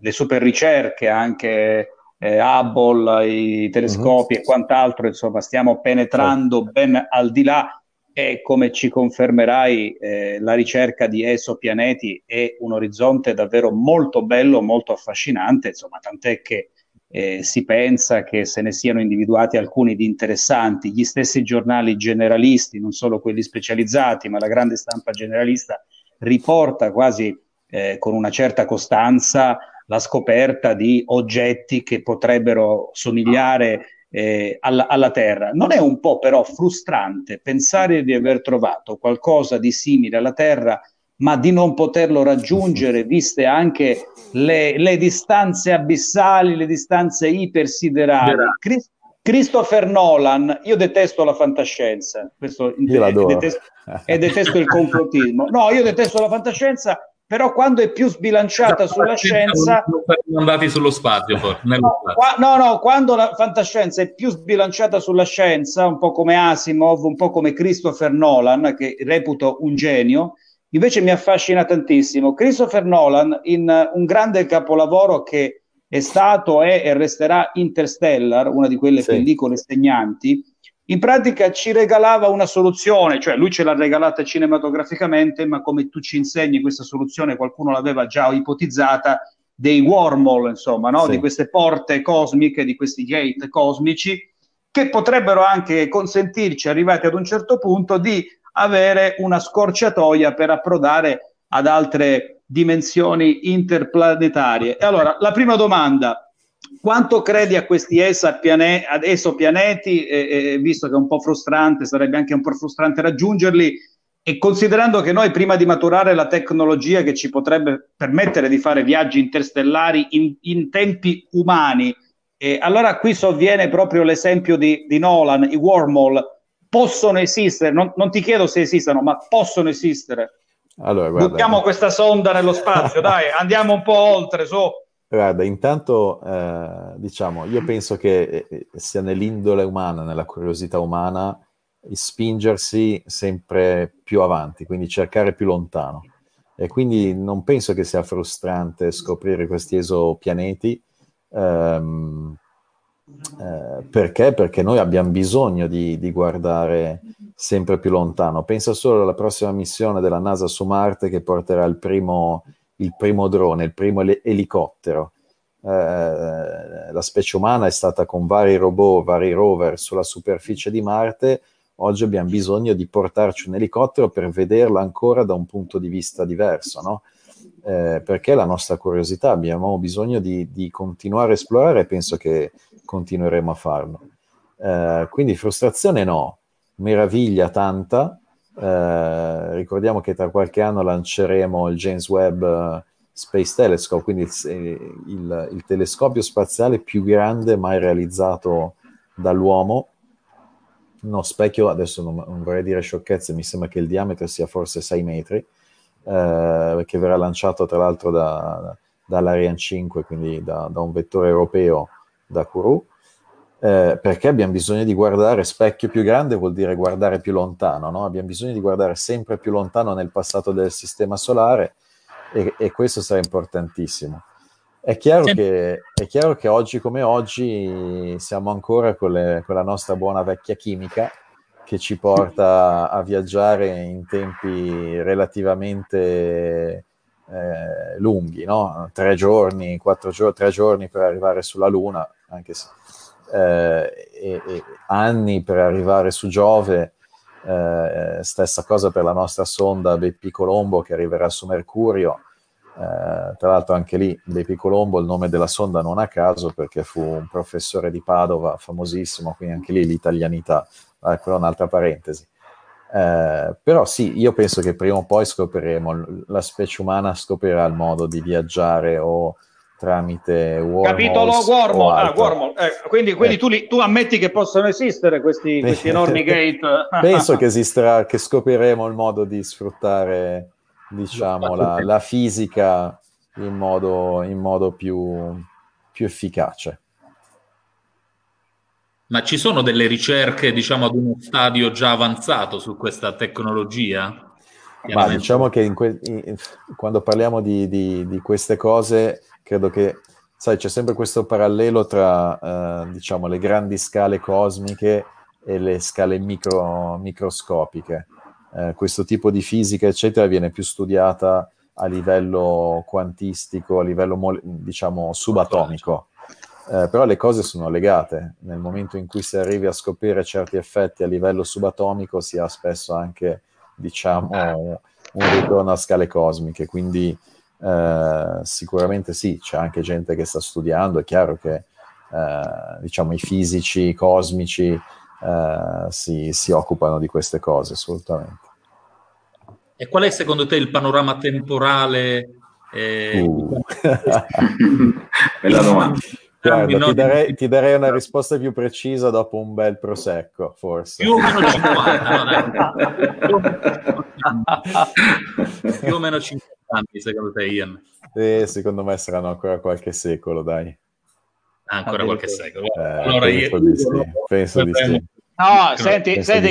le super ricerche, anche eh, Hubble, i telescopi uh-huh. e quant'altro, insomma, stiamo penetrando certo. ben al di là e come ci confermerai eh, la ricerca di esopianeti è un orizzonte davvero molto bello, molto affascinante, insomma, tant'è che eh, si pensa che se ne siano individuati alcuni di interessanti, gli stessi giornali generalisti, non solo quelli specializzati, ma la grande stampa generalista riporta quasi eh, con una certa costanza la scoperta di oggetti che potrebbero somigliare eh, alla, alla, Terra. Non è un po' però frustrante pensare di aver trovato qualcosa di simile alla Terra, ma di non poterlo raggiungere, viste anche le, le distanze abissali, le distanze ipersiderali. Chris, Christopher Nolan, io detesto la fantascienza, questo, io detesto, e detesto il complottismo. No, io detesto la fantascienza però quando è più sbilanciata la sulla scienza andati sullo spazio, no, qua, no, no, quando la fantascienza è più sbilanciata sulla scienza un po' come Asimov un po' come Christopher Nolan che reputo un genio invece mi affascina tantissimo Christopher Nolan in un grande capolavoro che è stato è e resterà Interstellar una di quelle sì. pellicole segnanti in pratica ci regalava una soluzione, cioè lui ce l'ha regalata cinematograficamente, ma come tu ci insegni questa soluzione, qualcuno l'aveva già ipotizzata, dei wormhole, insomma, no? sì. di queste porte cosmiche, di questi gate cosmici, che potrebbero anche consentirci, arrivati ad un certo punto, di avere una scorciatoia per approdare ad altre dimensioni interplanetarie. E allora, la prima domanda, quanto credi a questi esopianeti, eh, eh, visto che è un po' frustrante, sarebbe anche un po' frustrante raggiungerli, e considerando che noi prima di maturare la tecnologia che ci potrebbe permettere di fare viaggi interstellari in, in tempi umani, eh, allora qui sovviene proprio l'esempio di, di Nolan, i wormhole possono esistere, non, non ti chiedo se esistano, ma possono esistere. Allora, guarda, Buttiamo questa sonda nello spazio, dai, andiamo un po' oltre, su. Guarda, intanto eh, diciamo, io penso che eh, sia nell'indole umana, nella curiosità umana, spingersi sempre più avanti, quindi cercare più lontano. E quindi non penso che sia frustrante scoprire questi esopianeti. ehm, eh, perché? Perché noi abbiamo bisogno di, di guardare sempre più lontano. Pensa solo alla prossima missione della NASA su Marte che porterà il primo, il primo drone, il primo eli- elicottero. Eh, la specie umana è stata con vari robot, vari rover sulla superficie di Marte. Oggi abbiamo bisogno di portarci un elicottero per vederlo ancora da un punto di vista diverso, no? Eh, perché la nostra curiosità, abbiamo bisogno di, di continuare a esplorare e penso che continueremo a farlo. Eh, quindi frustrazione no, meraviglia tanta. Eh, ricordiamo che tra qualche anno lanceremo il James Webb eh, Space Telescope, quindi il, il, il, telescopio spaziale più grande mai realizzato dall'uomo. Uno specchio, adesso non, non vorrei dire sciocchezze, mi sembra che il diametro sia forse 6 metri, eh, che verrà lanciato tra l'altro da, dall'Ariane 5, quindi da, da un vettore europeo da Kourou, eh, perché abbiamo bisogno di guardare specchio più grande vuol dire guardare più lontano, no? abbiamo bisogno di guardare sempre più lontano nel passato del sistema solare e, e questo sarà importantissimo. È chiaro, sì. che, è chiaro, che, oggi come oggi siamo ancora con, le, con la nostra buona vecchia chimica che ci porta a viaggiare in tempi relativamente eh, lunghi, no? tre giorni, quattro giorni, tre giorni per arrivare sulla Luna, anche se eh, e, e anni per arrivare su Giove, eh, stessa cosa per la nostra sonda Bepi Colombo che arriverà su Mercurio. Eh, tra l'altro anche lì Bepi Colombo il nome della sonda non a caso perché fu un professore di Padova famosissimo, quindi anche lì l'italianità, eh, quella è un'altra parentesi. Eh, però sì, io penso che prima o poi scopriremo, la specie umana scoprirà il modo di viaggiare o tramite wormhole. Capitolo wormhole, ah, wormhole. Eh, quindi, quindi eh. tu, li, tu, ammetti che possono esistere questi, questi enormi gate? Penso che esisterà, che scopriremo il modo di sfruttare, diciamo, la, la fisica in modo, in modo più, più efficace. Ma ci sono delle ricerche, diciamo, ad uno stadio già avanzato su questa tecnologia? Ma diciamo che in que- in, quando parliamo di, di, di, queste cose, credo che, sai, c'è sempre questo parallelo tra, eh, diciamo, le grandi scale cosmiche e le scale micro, microscopiche. Eh, questo tipo di fisica, eccetera, viene più studiata a livello quantistico, a livello, diciamo, subatomico. Eh, però le cose sono legate. Nel momento in cui si arrivi a scoprire certi effetti a livello subatomico, si ha spesso anche, diciamo, un ritorno a scale cosmiche. Quindi eh, sicuramente sì, c'è anche gente che sta studiando, è chiaro che eh, diciamo, i fisici cosmici eh, si, si occupano di queste cose, assolutamente. E qual è secondo te il panorama temporale? Eh, uh. Bella domanda. Guarda, ti, darei, ti, darei, una risposta più precisa dopo un bel prosecco, forse. Più o meno 50, no, più o meno 50 anni, secondo te, Ian? Eh, secondo me saranno ancora qualche secolo, dai. Ancora qualche secolo. Eh, allora, penso io, di sì. Penso di sì. No, senti, senti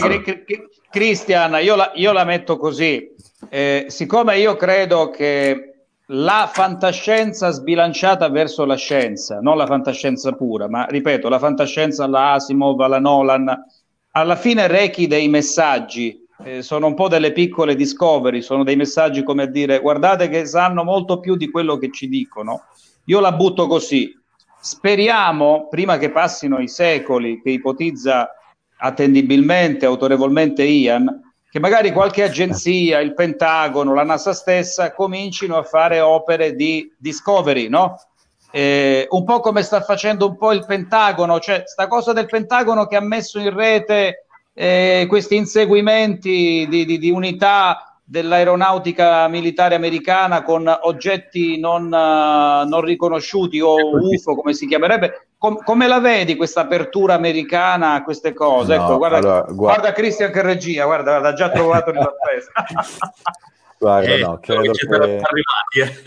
Cristian, io la, io la metto così. Eh, siccome io credo che la fantascienza sbilanciata verso la scienza, non la fantascienza pura, ma ripeto, la fantascienza alla Asimov, alla Nolan, alla fine rechi dei messaggi, eh, sono un po' delle piccole discovery, sono dei messaggi come a dire guardate che sanno molto più di quello che ci dicono. Io la butto così. Speriamo, prima che passino i secoli, che ipotizza attendibilmente, autorevolmente Ian, che magari qualche agenzia, il Pentagono, la NASA stessa comincino a fare opere di discovery, no? eh, un po' come sta facendo un po' il Pentagono, cioè sta cosa del Pentagono che ha messo in rete eh, questi inseguimenti di, di, di unità dell'aeronautica militare americana con oggetti non, uh, non riconosciuti o UFO come si chiamerebbe. Com- come la vedi questa apertura americana a queste cose? No, ecco, guarda, allora, guarda- guarda Christian che regia, guarda, guarda, ha già trovato il sorpresa. Guarda, Eh, no, credo che arrivati,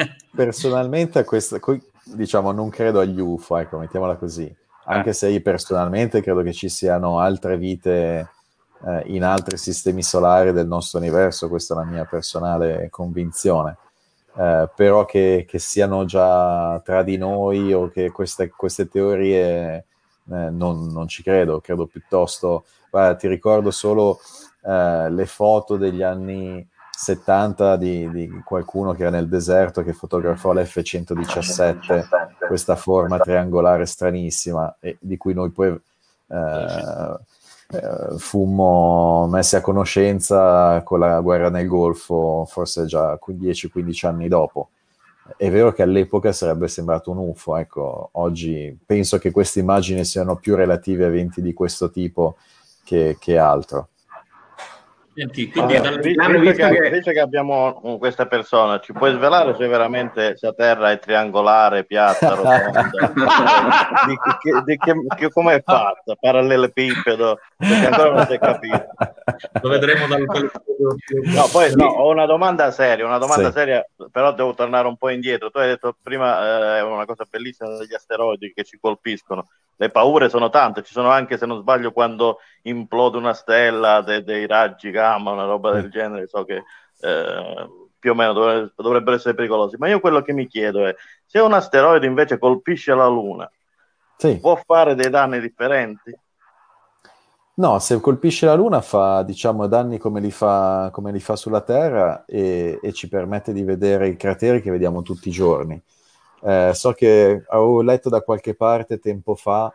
eh. personalmente a questa, qui, diciamo, non credo agli UFO, ecco, mettiamola così. Anche se io personalmente credo che ci siano altre vite eh, in altri sistemi solari del nostro universo, questa è la mia personale convinzione. Eh, però che, che siano già tra di noi o che queste, queste teorie eh, non, non ci credo, credo piuttosto, guarda, ti ricordo solo eh, le foto degli anni 70 di, di qualcuno che era nel deserto che fotografò l'F-117, questa forma triangolare stranissima, e di cui noi poi eh, eh, fummo messi a conoscenza con la guerra nel Golfo, forse già 10-15 anni dopo. È vero che all'epoca sarebbe sembrato un UFO, ecco, oggi penso che queste immagini siano più relative a eventi di questo tipo che, che altro. Senti, quindi Allora, visto, visto che, che- visto che abbiamo mm, questa persona, ci puoi svelare se veramente la Terra è triangolare, piatta, rotonda? di, che, di che, che- come è fatta? Parallelepipedo? Perché ancora non si è capito. lo vedremo dal dal- No, poi no, ho una domanda seria, una domanda Sì. seria, però devo tornare un po' indietro. Tu hai detto prima eh, una cosa bellissima degli asteroidi che ci colpiscono. Le paure sono tante, ci sono anche, se non sbaglio, quando implode una stella, de- dei raggi gamma, una roba del genere, so che eh, più o meno dovre- dovrebbero essere pericolosi. Ma io quello che mi chiedo è, se un asteroide invece colpisce la Luna, Sì. può fare dei danni differenti? No, se colpisce la Luna fa, diciamo, danni come li fa, come li fa sulla Terra e, e ci permette di vedere i crateri che vediamo tutti i giorni. Eh, so che avevo letto da qualche parte tempo fa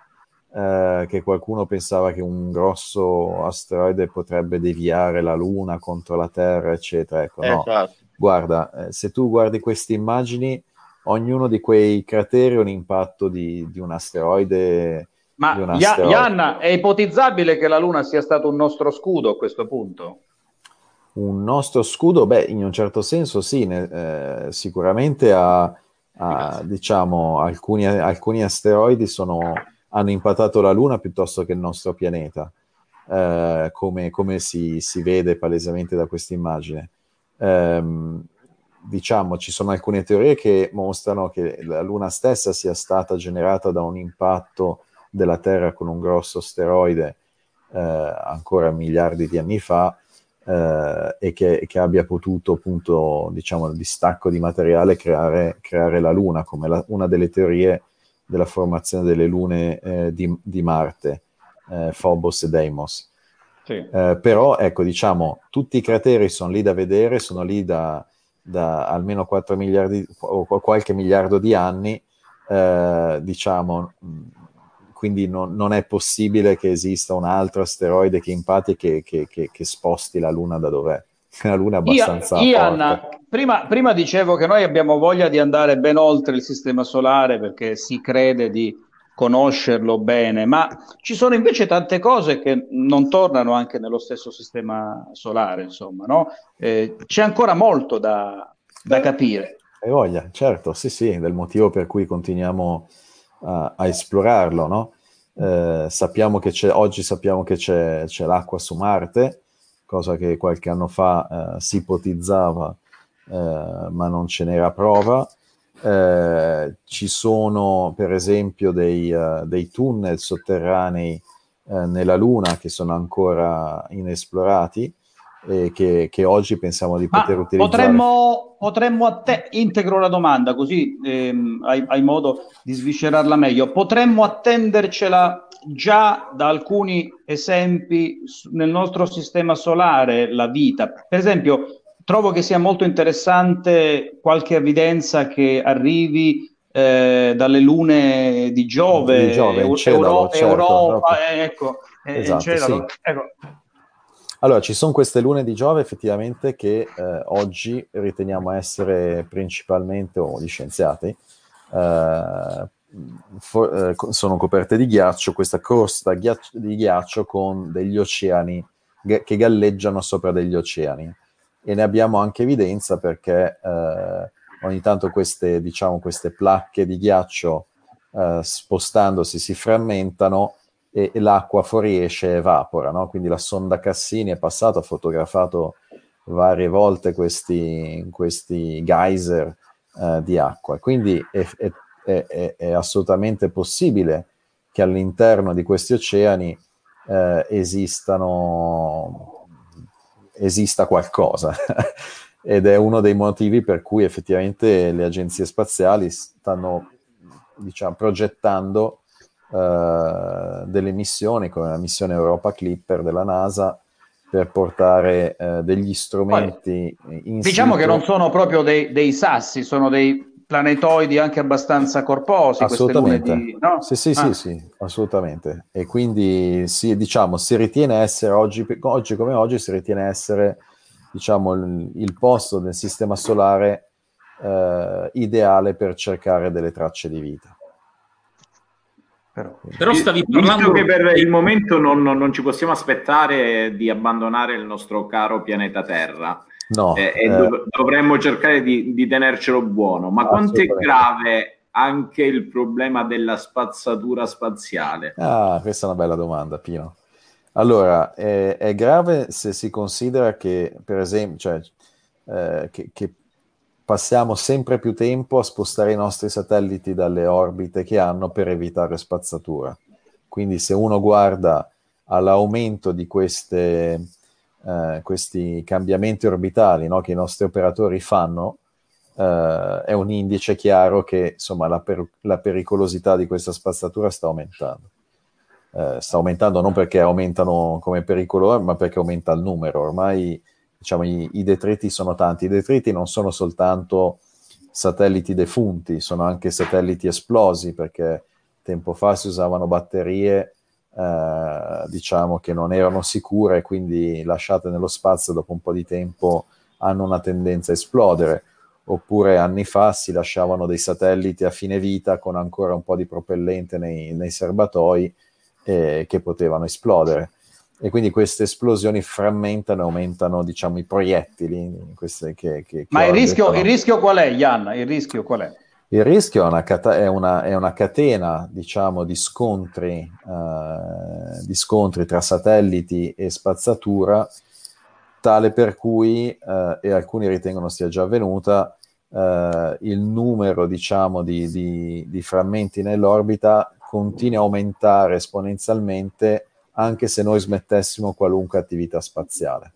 eh, che qualcuno pensava che un grosso asteroide potrebbe deviare la Luna contro la Terra, eccetera. Ecco, no. Esatto. Guarda, eh, se tu guardi queste immagini, ognuno di quei crateri è un impatto di, di un asteroide. Ma di un asteroide. Ianna, è ipotizzabile che la Luna sia stato un nostro scudo a questo punto? Un nostro scudo, beh, in un certo senso sì, ne- eh, sicuramente ha, ha, diciamo, alcuni, alcuni asteroidi sono- hanno impattato la Luna piuttosto che il nostro pianeta, eh, come, come si, si vede palesemente da questa immagine. Ehm, diciamo, ci sono alcune teorie che mostrano che la Luna stessa sia stata generata da un impatto della Terra con un grosso asteroide eh, ancora miliardi di anni fa eh, e che, che abbia potuto appunto, diciamo, il distacco di materiale creare, creare la Luna come la- una delle teorie della formazione delle lune eh, di, di Marte, eh, Phobos e Deimos. Sì. Eh, però ecco, diciamo, tutti i crateri sono lì da vedere, sono lì da, da almeno 4 miliardi o qu- qualche miliardo di anni, eh, diciamo, mh, quindi non, non è possibile che esista un altro asteroide che impatti che, che- che- che sposti la Luna da dov'è. La Luna è abbastanza Ian, prima, prima dicevo che noi abbiamo voglia di andare ben oltre il sistema solare perché si crede di conoscerlo bene, ma ci sono invece tante cose che non tornano anche nello stesso sistema solare, insomma, no? Eh, c'è ancora molto da, da capire. Hai voglia, certo, sì, sì, del motivo per cui continuiamo a, esplorarlo, no? Eh, sappiamo che c'è, oggi sappiamo che c'è, c'è l'acqua su Marte, cosa che qualche anno fa eh, si ipotizzava, eh, ma non ce n'era prova. Eh, ci sono, per esempio, dei, eh, dei tunnel sotterranei eh, nella Luna che sono ancora inesplorati e che, che oggi pensiamo di Ma poter utilizzare. potremmo, potremmo a te, integro la domanda così ehm, hai, hai modo di sviscerarla meglio, potremmo attendercela già da alcuni esempi nel nostro sistema solare, la vita. Per esempio, trovo che sia molto interessante qualche evidenza che arrivi eh, dalle lune di Giove, Di Giove, Eu- Encedalo, Euro- certo, Europa, proprio. eh, ecco, eh, Esatto, sì. ecco. Allora, ci sono queste lune di Giove effettivamente che eh, oggi riteniamo essere principalmente, o gli scienziati, eh, for- eh, sono coperte di ghiaccio, questa crosta ghiaccio- di ghiaccio con degli oceani ga- che galleggiano sopra degli oceani. E ne abbiamo anche evidenza perché eh, ogni tanto queste, diciamo, queste placche di ghiaccio eh, spostandosi si frammentano e, e l'acqua fuoriesce e evapora. no? Quindi la sonda Cassini è passata, ha fotografato varie volte questi, questi geyser eh, di acqua. Quindi è, è- è- è- assolutamente possibile che all'interno di questi oceani eh, esistano, esista qualcosa. Ed è uno dei motivi per cui effettivamente le agenzie spaziali stanno diciamo, progettando eh, delle missioni, come la missione Europa Clipper della NASA, per portare eh, degli strumenti in Diciamo situ. che non sono proprio dei, dei sassi, sono dei planetoidi anche abbastanza corposi. Assolutamente, di- no? sì, sì, Ah. sì, sì, assolutamente. E quindi sì, diciamo, si ritiene essere oggi, oggi come oggi, si ritiene essere diciamo, il, il posto del sistema solare eh, ideale per cercare delle tracce di vita. Però stavi Visto parlando che per il momento non, non- non ci possiamo aspettare di abbandonare il nostro caro pianeta Terra No, eh, e eh, dov- dovremmo cercare di, di tenercelo buono. Ma quanto è grave anche il problema della spazzatura spaziale? Ah, questa è una bella domanda, Pino. Allora, è, è grave se si considera che, per esempio, cioè, eh, che, che passiamo sempre più tempo a spostare i nostri satelliti dalle orbite che hanno per evitare spazzatura. Quindi se uno guarda all'aumento di queste, eh, questi cambiamenti orbitali no, che i nostri operatori fanno, eh, è un indice chiaro che insomma, la, per- la pericolosità di questa spazzatura sta aumentando. Eh, sta aumentando non perché aumentano come pericolo, ma perché aumenta il numero. Ormai diciamo, i, i detriti sono tanti. I detriti non sono soltanto satelliti defunti, sono anche satelliti esplosi perché tempo fa si usavano batterie eh, diciamo che non erano sicure, quindi lasciate nello spazio dopo un po' di tempo hanno una tendenza a esplodere. Oppure anni fa si lasciavano dei satelliti a fine vita con ancora un po' di propellente nei, nei serbatoi eh, che potevano esplodere. E quindi queste esplosioni frammentano e aumentano, diciamo, i proiettili. Queste che, che- che Ma il rischio, il rischio qual è, Ian? Il rischio qual è? Il rischio è una, cata- è una- è una catena, diciamo, di scontri, eh, di scontri tra satelliti e spazzatura, tale per cui, eh, e alcuni ritengono sia già avvenuta, eh, il numero, diciamo, di, di- di frammenti nell'orbita continua a aumentare esponenzialmente anche se noi smettessimo qualunque attività spaziale.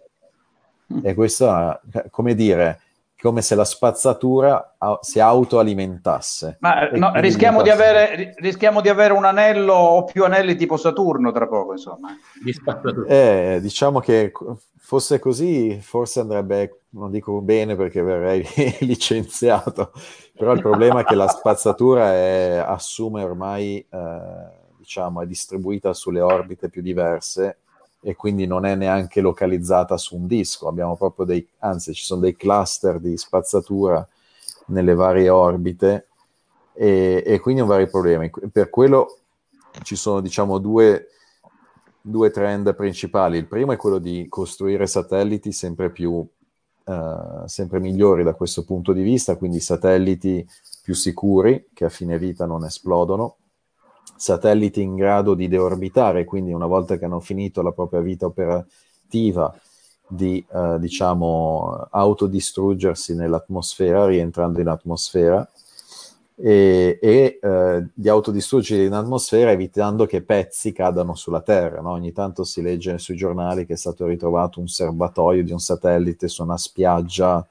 E questo è, come dire, come se la spazzatura si autoalimentasse. Ma no, rischiamo, di avere, ri- rischiamo di avere un anello o più anelli tipo Saturno tra poco, insomma. di. Eh, diciamo che fosse così, forse andrebbe, non dico bene perché verrei licenziato, però il problema è che la spazzatura è- assume ormai, eh, diciamo, è distribuita sulle orbite più diverse e quindi non è neanche localizzata su un disco. Abbiamo proprio dei, anzi, ci sono dei cluster di spazzatura nelle varie orbite e, e quindi un vari problemi. Per quello ci sono, diciamo, due due trend principali. Il primo è quello di costruire satelliti sempre più eh, sempre migliori da questo punto di vista, quindi satelliti più sicuri che a fine vita non esplodono, satelliti in grado di deorbitare, quindi una volta che hanno finito la propria vita operativa di eh, diciamo autodistruggersi nell'atmosfera, rientrando in atmosfera e, e, eh, di autodistruggere in atmosfera evitando che pezzi cadano sulla Terra. no? Ogni tanto si legge sui giornali che è stato ritrovato un serbatoio di un satellite su una spiaggia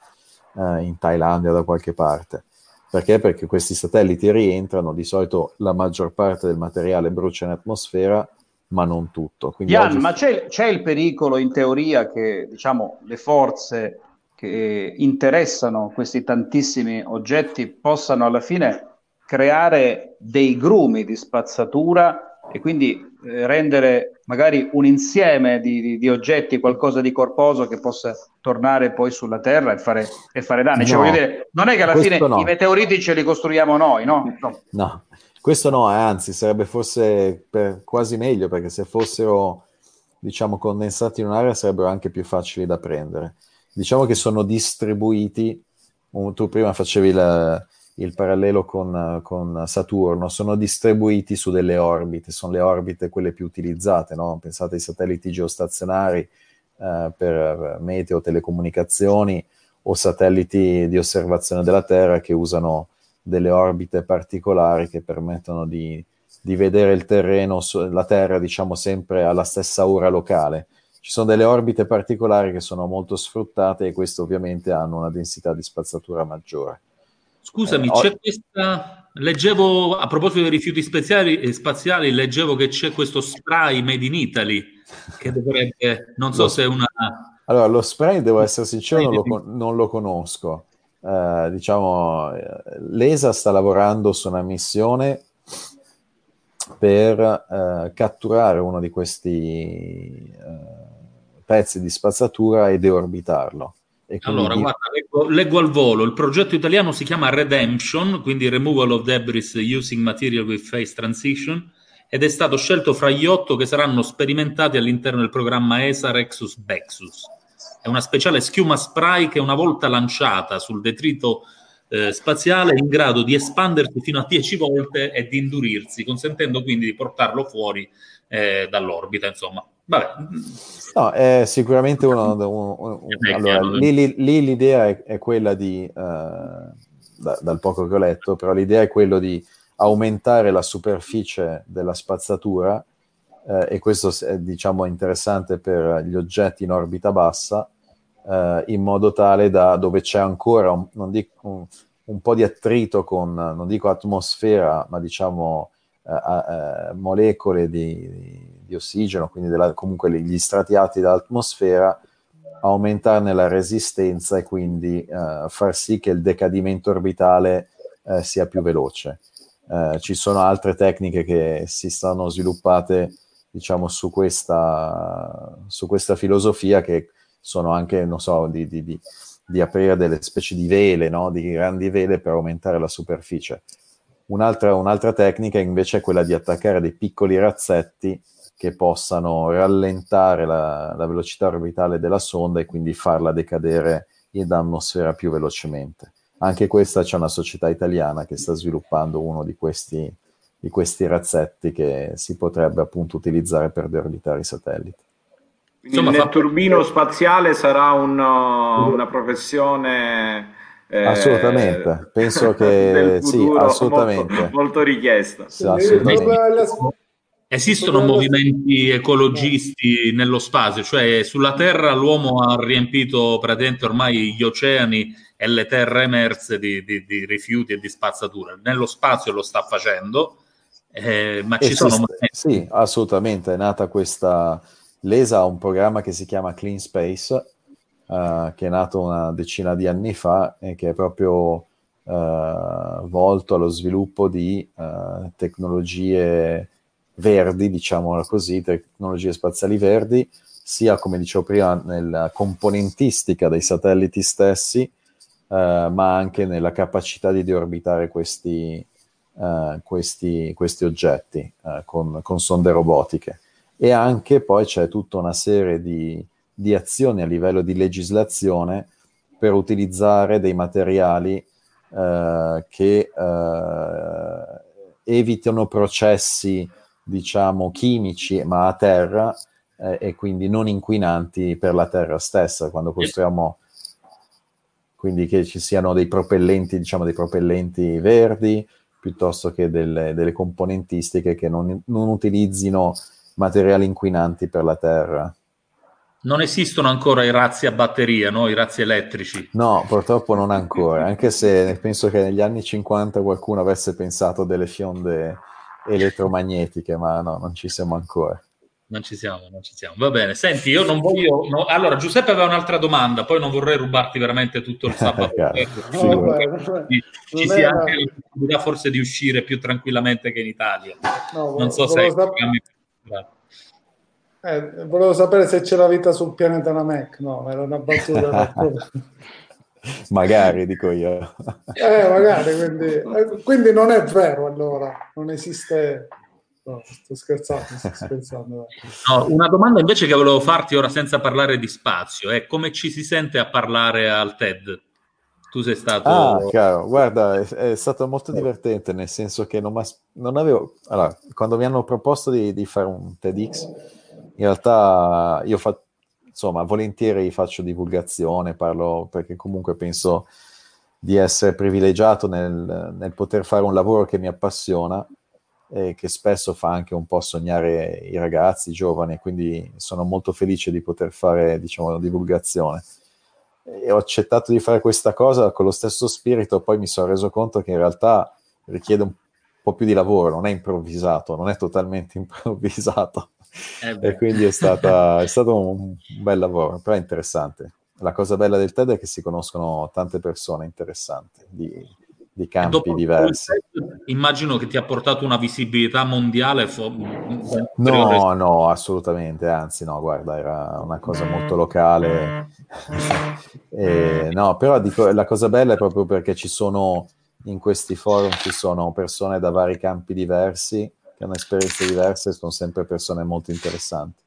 eh, in Thailandia da qualche parte. Perché? Perché questi satelliti rientrano, di solito la maggior parte del materiale brucia in atmosfera, ma non tutto. Quindi Ian, oggi- ma c'è, c'è il pericolo in teoria che diciamo, le forze che interessano questi tantissimi oggetti possano alla fine creare dei grumi di spazzatura e quindi eh, rendere magari un insieme di, di- di oggetti, qualcosa di corposo che possa tornare poi sulla Terra e fare, e fare danni. Cioè, No, dire, non è che alla fine no. i meteoriti ce li costruiamo noi, no? No. No, questo no, eh, anzi sarebbe forse per- quasi meglio perché se fossero, diciamo, condensati in un'area sarebbero anche più facili da prendere. Diciamo che sono distribuiti, tu prima facevi il, il parallelo con, con Saturno, sono distribuiti su delle orbite, sono le orbite quelle più utilizzate, no? Pensate ai satelliti geostazionari eh, per meteo, telecomunicazioni o satelliti di osservazione della Terra che usano delle orbite particolari che permettono di, di vedere il terreno, la Terra, diciamo, sempre alla stessa ora locale. Ci sono delle orbite particolari che sono molto sfruttate e queste ovviamente hanno una densità di spazzatura maggiore. Scusami, Eh, ho- c'è questa. Leggevo a proposito dei rifiuti spaziali, eh, spaziali, leggevo che c'è questo spray made in Italy che dovrebbe, non so Lo- se è una. Allora, lo spray, devo essere sincero, non lo, non lo conosco. Eh, diciamo, eh, l'ESA sta lavorando su una missione per eh, catturare uno di questi eh, pezzi di spazzatura e deorbitarlo. Quindi Allora, di- guarda, leggo, leggo al volo. Il progetto italiano si chiama Redemption, quindi Removal of Debris Using Material with Phase Transition, ed è stato scelto fra gli otto che saranno sperimentati all'interno del programma ESA Rexus Bexus. È una speciale schiuma spray che una volta lanciata sul detrito eh, spaziale è in grado di espandersi fino a 10 volte e di indurirsi, consentendo quindi di portarlo fuori eh, dall'orbita. Insomma, vabbè, No, è sicuramente uno. un- un- un- Eh, allora, lì, lì- l'idea è, è quella di, eh, da- dal poco che ho letto, però l'idea è quello di aumentare la superficie della spazzatura eh, e questo è diciamo interessante per gli oggetti in orbita bassa, eh, in modo tale da dove c'è ancora un, dico, un, un po' di attrito con, non dico atmosfera, ma diciamo eh, eh, molecole di, di ossigeno, quindi della- comunque gli strati alti dall'atmosfera, aumentarne la resistenza e quindi eh, far sì che il decadimento orbitale eh, sia più veloce. Eh, ci sono altre tecniche che si stanno sviluppate, diciamo, su questa, su questa filosofia che sono anche, non so, di, di- di- di aprire delle specie di vele, no? di grandi vele per aumentare la superficie. Un'altra, un'altra tecnica invece è quella di attaccare dei piccoli razzetti che possano rallentare la, la velocità orbitale della sonda e quindi farla decadere in atmosfera più velocemente. Anche questa c'è una società italiana che sta sviluppando uno di questi, di questi razzetti che si potrebbe appunto utilizzare per deorbitare i satelliti. Quindi Insomma, il fa- netturbino spaziale sarà un, uh, una professione eh, Assolutamente, penso che sì, assolutamente. Molto, molto richiesta. Sì, assolutamente. Esistono movimenti ecologisti nello spazio, cioè sulla Terra l'uomo ha riempito praticamente ormai gli oceani e le terre emerse di, di- di rifiuti e di spazzatura. Nello spazio lo sta facendo, eh, ma ci sono Esiste- sì, assolutamente, è nata questa... L'ESA ha un programma che si chiama Clean Space, eh, che è nato una decina di anni fa e che è proprio eh, volto allo sviluppo di eh, tecnologie verdi, diciamola così, tecnologie spaziali verdi, sia come dicevo prima nella componentistica dei satelliti stessi, ma anche nella capacità di deorbitare questi, questi, questi oggetti con, con sonde robotiche. E anche poi c'è tutta una serie di, di azioni a livello di legislazione per utilizzare dei materiali eh, che eh, evitano processi, diciamo, chimici, ma a terra eh, e quindi non inquinanti per la terra stessa. Quando costruiamo quindi che ci siano dei propellenti, diciamo dei propellenti verdi, piuttosto che delle, delle componentistiche che non, non utilizzino materiali inquinanti per la Terra. Non esistono ancora i razzi a batteria, no? i razzi elettrici. No, purtroppo non ancora, anche se penso che negli anni 50 qualcuno avesse pensato delle fionde elettromagnetiche, ma no, non ci siamo ancora. Non ci siamo, non ci siamo. Va bene, senti, io non voglio... no- Allora, Giuseppe aveva un'altra domanda, poi non vorrei rubarti veramente tutto il sabato. Ecco, No, vabbè, ci ci sia era- anche la possibilità forse di uscire più tranquillamente che in Italia. No, Non so se hai volevo, sap- eh, volevo sapere se c'era vita sul pianeta Namek. No, era una battuta. Magari, dico io. eh, magari, quindi, eh, quindi non è vero allora, non esiste... No, sto scherzando, sto scherzando. No, una domanda invece che volevo farti ora senza parlare di spazio è come ci si sente a parlare al TED? Tu sei stato... Ah, chiaro, guarda, è, è stato molto divertente, nel senso che non, non avevo... Allora, quando mi hanno proposto di, di fare un TEDx, in realtà io fa, insomma, volentieri faccio divulgazione, parlo perché comunque penso di essere privilegiato nel, nel poter fare un lavoro che mi appassiona e che spesso fa anche un po' sognare i ragazzi, i giovani, quindi sono molto felice di poter fare, diciamo, divulgazione e ho accettato di fare questa cosa con lo stesso spirito, poi mi sono reso conto che in realtà richiede un po' più di lavoro, non è improvvisato, non è totalmente improvvisato. Eh e quindi è, stata, è stato un bel lavoro, però è interessante. La cosa bella del TED è che si conoscono tante persone interessanti di, di campi diversi. TED, immagino che ti ha portato una visibilità mondiale. fo- No, no, assolutamente, anzi no, guarda, era una cosa molto locale. E, no, però dico, la cosa bella è proprio perché ci sono, in questi forum ci sono persone da vari campi diversi, che hanno esperienze diverse, sono sempre persone molto interessanti.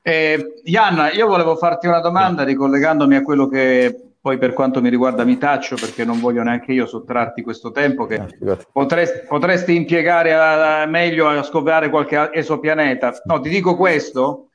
Eh, io volevo farti una domanda ricollegandomi a quello che poi per quanto mi riguarda mi taccio perché non voglio neanche io sottrarti questo tempo che potresti, potresti impiegare a- a- meglio a scovare qualche esopianeta. No, ti dico questo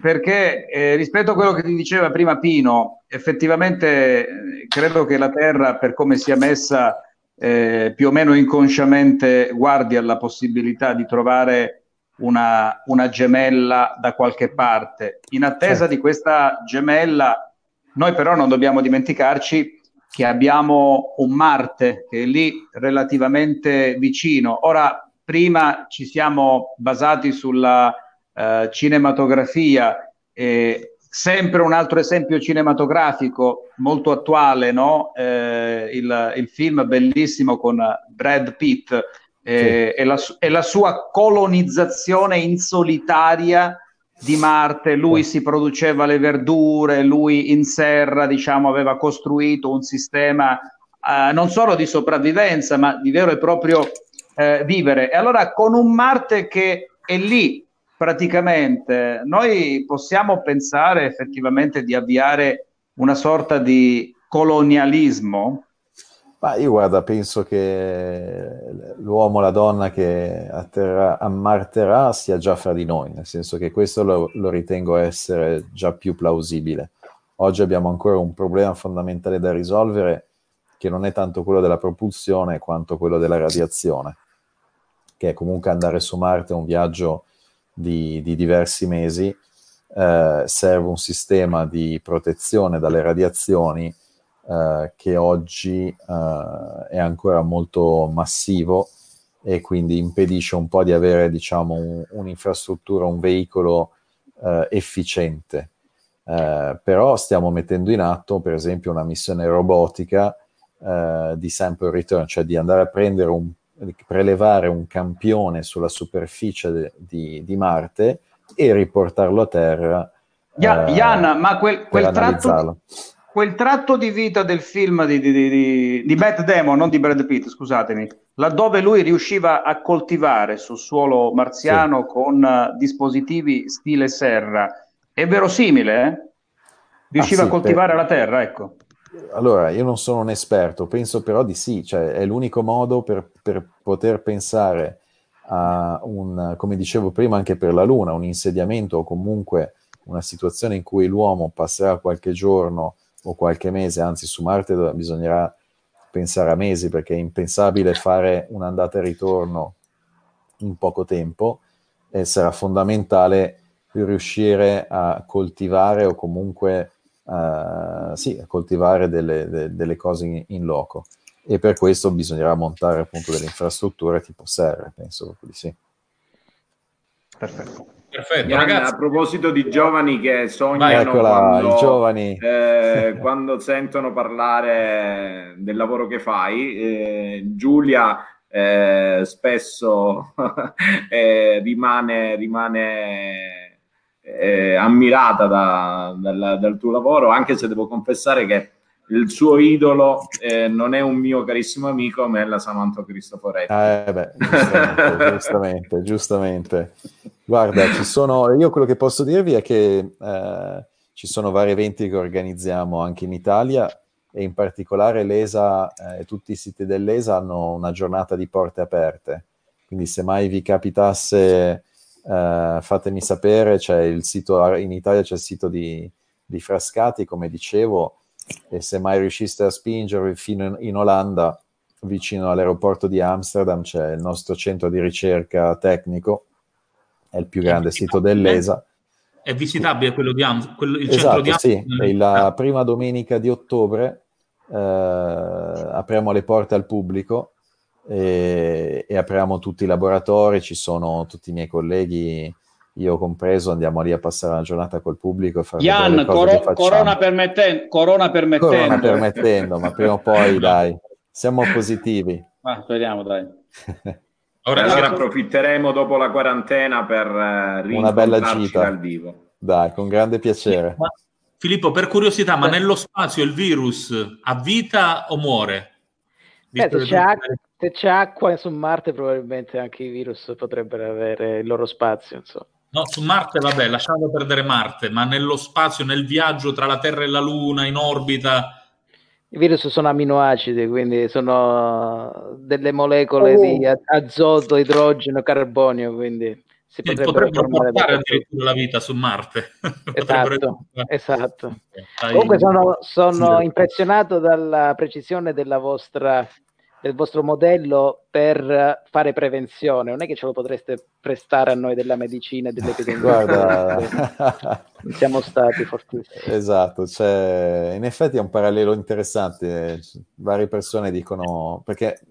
perché eh, rispetto a quello che ti diceva prima Pino, effettivamente eh, credo che la Terra, per come sia messa, eh, più o meno inconsciamente guardi alla possibilità di trovare una, una gemella da qualche parte. In attesa di questa gemella, noi però non dobbiamo dimenticarci che abbiamo un Marte che è lì relativamente vicino. Ora, prima ci siamo basati sulla eh, cinematografia, e sempre un altro esempio cinematografico molto attuale, no? Eh, il, il film bellissimo con Brad Pitt eh, e, la, e la sua colonizzazione in solitaria di Marte, lui si produceva le verdure, lui in serra, diciamo, aveva costruito un sistema eh, non solo di sopravvivenza, ma di vero e proprio eh, vivere. E allora con un Marte che è lì praticamente, noi possiamo pensare effettivamente di avviare una sorta di colonialismo? Ma io guarda, penso che l'uomo, la donna che atterrà, ammarterà sia già fra di noi, nel senso che questo lo, lo ritengo essere già più plausibile. Oggi abbiamo ancora un problema fondamentale da risolvere che non è tanto quello della propulsione quanto quello della radiazione, che è comunque andare su Marte è un viaggio di, di diversi mesi, eh, serve un sistema di protezione dalle radiazioni eh, che oggi eh, è ancora molto massivo e quindi impedisce un po' di avere diciamo un- un'infrastruttura, un veicolo eh, efficiente. Eh, però stiamo mettendo in atto per esempio una missione robotica eh, di sample return, cioè di andare a prendere un, prelevare un campione sulla superficie de- di, di Marte e riportarlo a terra. Ia- eh, ma quel, quel tratto, quel tratto di vita del film di, di, di, Matt Damon, non di Brad Pitt, scusatemi, laddove lui riusciva a coltivare sul suolo marziano con eh, dispositivi stile serra, è verosimile, eh? Riusciva Ah, sì, a coltivare per- la terra, ecco. Allora, io non sono un esperto, penso però di sì, cioè è l'unico modo per, per poter pensare a un, come dicevo prima anche per la Luna, un insediamento o comunque una situazione in cui l'uomo passerà qualche giorno o qualche mese, anzi su Marte bisognerà pensare a mesi perché è impensabile fare un'andata e ritorno in poco tempo e sarà fondamentale riuscire a coltivare o comunque eh, sì, a coltivare delle, de- delle cose in, in loco e per questo bisognerà montare appunto delle infrastrutture tipo serre, penso proprio di sì. Perfetto. Perfetto, Ian, ragazzi. a proposito di giovani che sognano eccola, quando, i giovani. eh, quando sentono parlare del lavoro che fai, eh, Giulia eh, spesso eh, rimane, rimane eh, ammirata da- dal, dal tuo lavoro, anche se devo confessare che il suo idolo eh, non è un mio carissimo amico, ma è la Samantha Cristoforetti. Eh beh, giustamente, giustamente, giustamente. Guarda, ci sono, io quello che posso dirvi è che eh, ci sono vari eventi che organizziamo anche in Italia e in particolare l'ESA eh, e tutti i siti dell'ESA hanno una giornata di porte aperte. Quindi se mai vi capitasse, eh, fatemi sapere, c'è il sito, in Italia c'è il sito di, di Frascati, come dicevo, e se mai riusciste a spingervi fino in, in Olanda, vicino all'aeroporto di Amsterdam, c'è il nostro centro di ricerca tecnico, è il più grande sito dell'ESA. È visitabile quello di Am- quello- il centro Esatto, di sì, Amsterdam? è la prima domenica di ottobre eh, apriamo le porte al pubblico e, e apriamo tutti i laboratori, ci sono tutti i miei colleghi, io compreso, andiamo lì a passare la giornata col pubblico e Ian, facciamo. corona, permetten- corona permettendo. Corona permettendo, ma prima o poi dai, siamo positivi. Ma speriamo, dai. Ora allora approfitteremo dopo la quarantena per eh, Una bella gita. dal vivo. Dai, con grande piacere. Ma- Filippo, per curiosità, ma nello spazio il virus ha vita o muore? Che c'è se c'è acqua su Marte, probabilmente anche i virus potrebbero avere il loro spazio. Insomma. No, su Marte, vabbè, lasciamo perdere Marte, ma nello spazio, nel viaggio tra la Terra e la Luna, in orbita, I virus sono aminoacidi, quindi sono delle molecole Oh. di azoto, idrogeno, carbonio, quindi si sì, potrebbero, potrebbero formare portare addirittura la vita su Marte. Esatto, esatto. Comunque sono, sono Sì. impressionato dalla precisione della vostra, del vostro modello per fare prevenzione. Non è che ce lo potreste prestare a noi della medicina e dell'epidemia. Guarda, siamo stati fortissimi. esatto, cioè, in effetti è un parallelo interessante. Varie persone dicono, perché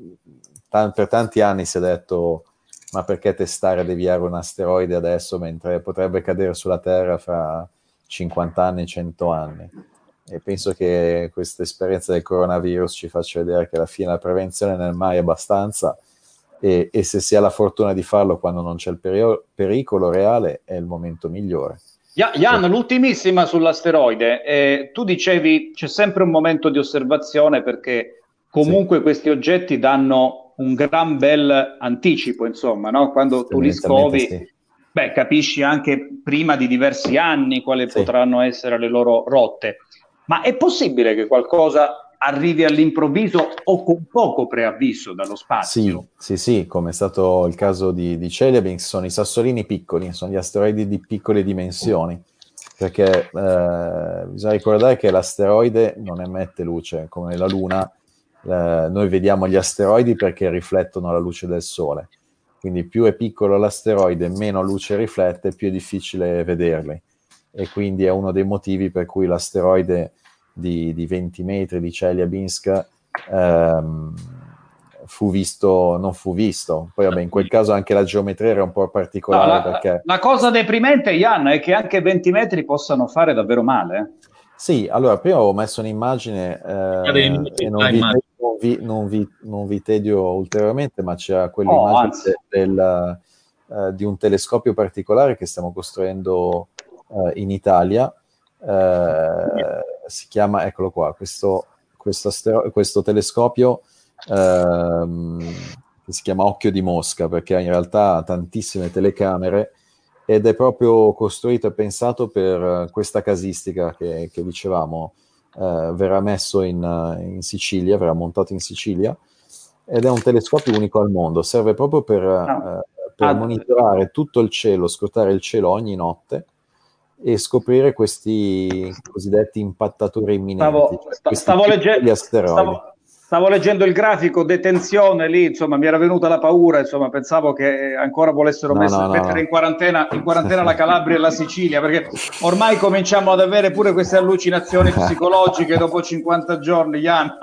ta- per tanti anni si è detto, ma perché testare e deviare un asteroide adesso mentre potrebbe cadere sulla Terra fra 50 anni, 100 anni? E penso che questa esperienza del coronavirus ci faccia vedere che alla fine la prevenzione non è mai abbastanza e, e se si ha la fortuna di farlo quando non c'è il perio- pericolo reale è il momento migliore. Ja- Jan, l'ultimissima sull'asteroide. Eh, tu dicevi c'è sempre un momento di osservazione perché comunque questi oggetti danno un gran bel anticipo, insomma, no? quando tu li scovi, sì. beh, capisci anche prima di diversi anni quali potranno essere le loro rotte. Ma è possibile che qualcosa arrivi all'improvviso o con poco preavviso dallo spazio? Sì, sì, sì, come è stato il caso di, di Chelyabinsk, sono i sassolini piccoli, sono gli asteroidi di piccole dimensioni, perché eh, bisogna ricordare che l'asteroide non emette luce come la Luna, eh, noi vediamo gli asteroidi perché riflettono la luce del Sole, quindi più è piccolo l'asteroide, meno luce riflette, più è difficile vederli, e quindi è uno dei motivi per cui l'asteroide di, di 20 metri di Chelyabinsk ehm, fu visto, non fu visto. Poi vabbè, in quel caso anche la geometria era un po' No, particolare la, perché... la cosa deprimente, Jan, è che anche 20 metri possano fare davvero male. Sì, allora prima avevo messo un'immagine eh, minuti e non vi, non, vi, non, vi, non vi tedio ulteriormente, ma c'è Oh, quell'immagine anzi. del, eh, di un telescopio particolare che stiamo costruendo eh, in Italia. Eh, si chiama, eccolo qua, questo, questo, astero- questo telescopio ehm, che si chiama Occhio di Mosca perché in realtà ha tantissime telecamere ed è proprio costruito e pensato per eh, questa casistica che, che dicevamo, eh, verrà messo in, eh, in Sicilia, verrà montato in Sicilia ed è un telescopio unico al mondo, serve proprio per, eh, per Ah. monitorare tutto il cielo, scrutare il cielo ogni notte e scoprire questi cosiddetti impattatori imminenti, Stavo, cioè stavo legge- asteroidi. stavo- stavo leggendo il grafico detenzione lì, insomma, mi era venuta la paura, insomma, pensavo che ancora volessero No, mess- no, no, mettere no. in quarantena, in quarantena la Calabria e la Sicilia, perché ormai cominciamo ad avere pure queste allucinazioni psicologiche dopo 50 giorni, Jan.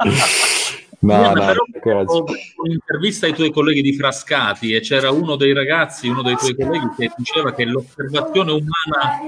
No, Ian, no, però ho un'intervista ai tuoi colleghi di Frascati e c'era uno dei ragazzi, uno dei tuoi colleghi che diceva che l'osservazione umana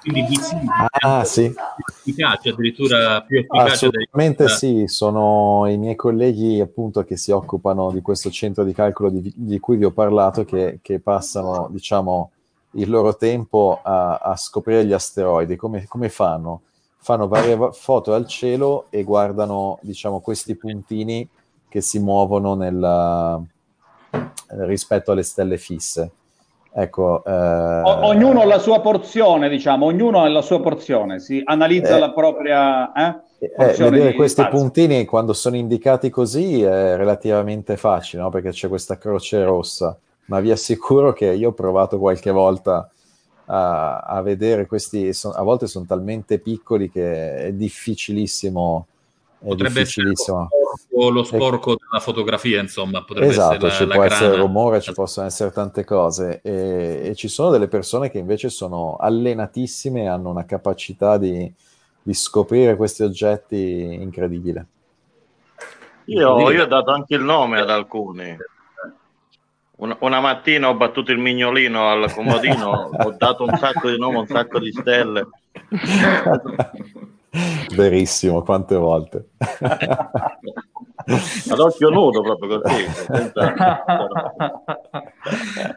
quindi visibile Ah, sì. efficace, addirittura più efficace dei Assolutamente sì, sono i miei colleghi appunto che si occupano di questo centro di calcolo di, di cui vi ho parlato, che, che passano diciamo il loro tempo a, a scoprire gli asteroidi. Come, come fanno? Fanno varie va- foto al cielo e guardano diciamo questi puntini che si muovono nel, rispetto alle stelle fisse. Ecco, eh, O- ognuno ha la sua porzione, diciamo, ognuno ha la sua porzione, si analizza Eh, la propria eh, Eh, porzione vedere questi spazio. puntini quando sono indicati così è relativamente facile, no? Perché c'è questa croce rossa, ma vi assicuro che io ho provato qualche volta a, a vedere questi, son- a volte sono talmente piccoli che è difficilissimo, potrebbe essere lo difficilissimo. sporco, lo sporco della fotografia, insomma, potrebbe Esatto, essere ci la, la può essere grana. rumore, ci possono essere tante cose e, e ci sono delle persone che invece sono allenatissime e hanno una capacità di, di scoprire questi oggetti incredibile. Io, io ho dato anche il nome ad alcuni. Una, una mattina ho battuto il mignolino al comodino, ho dato un sacco di nomi, un sacco di stelle. Verissimo, quante volte. Ad occhio nudo, proprio così. senza-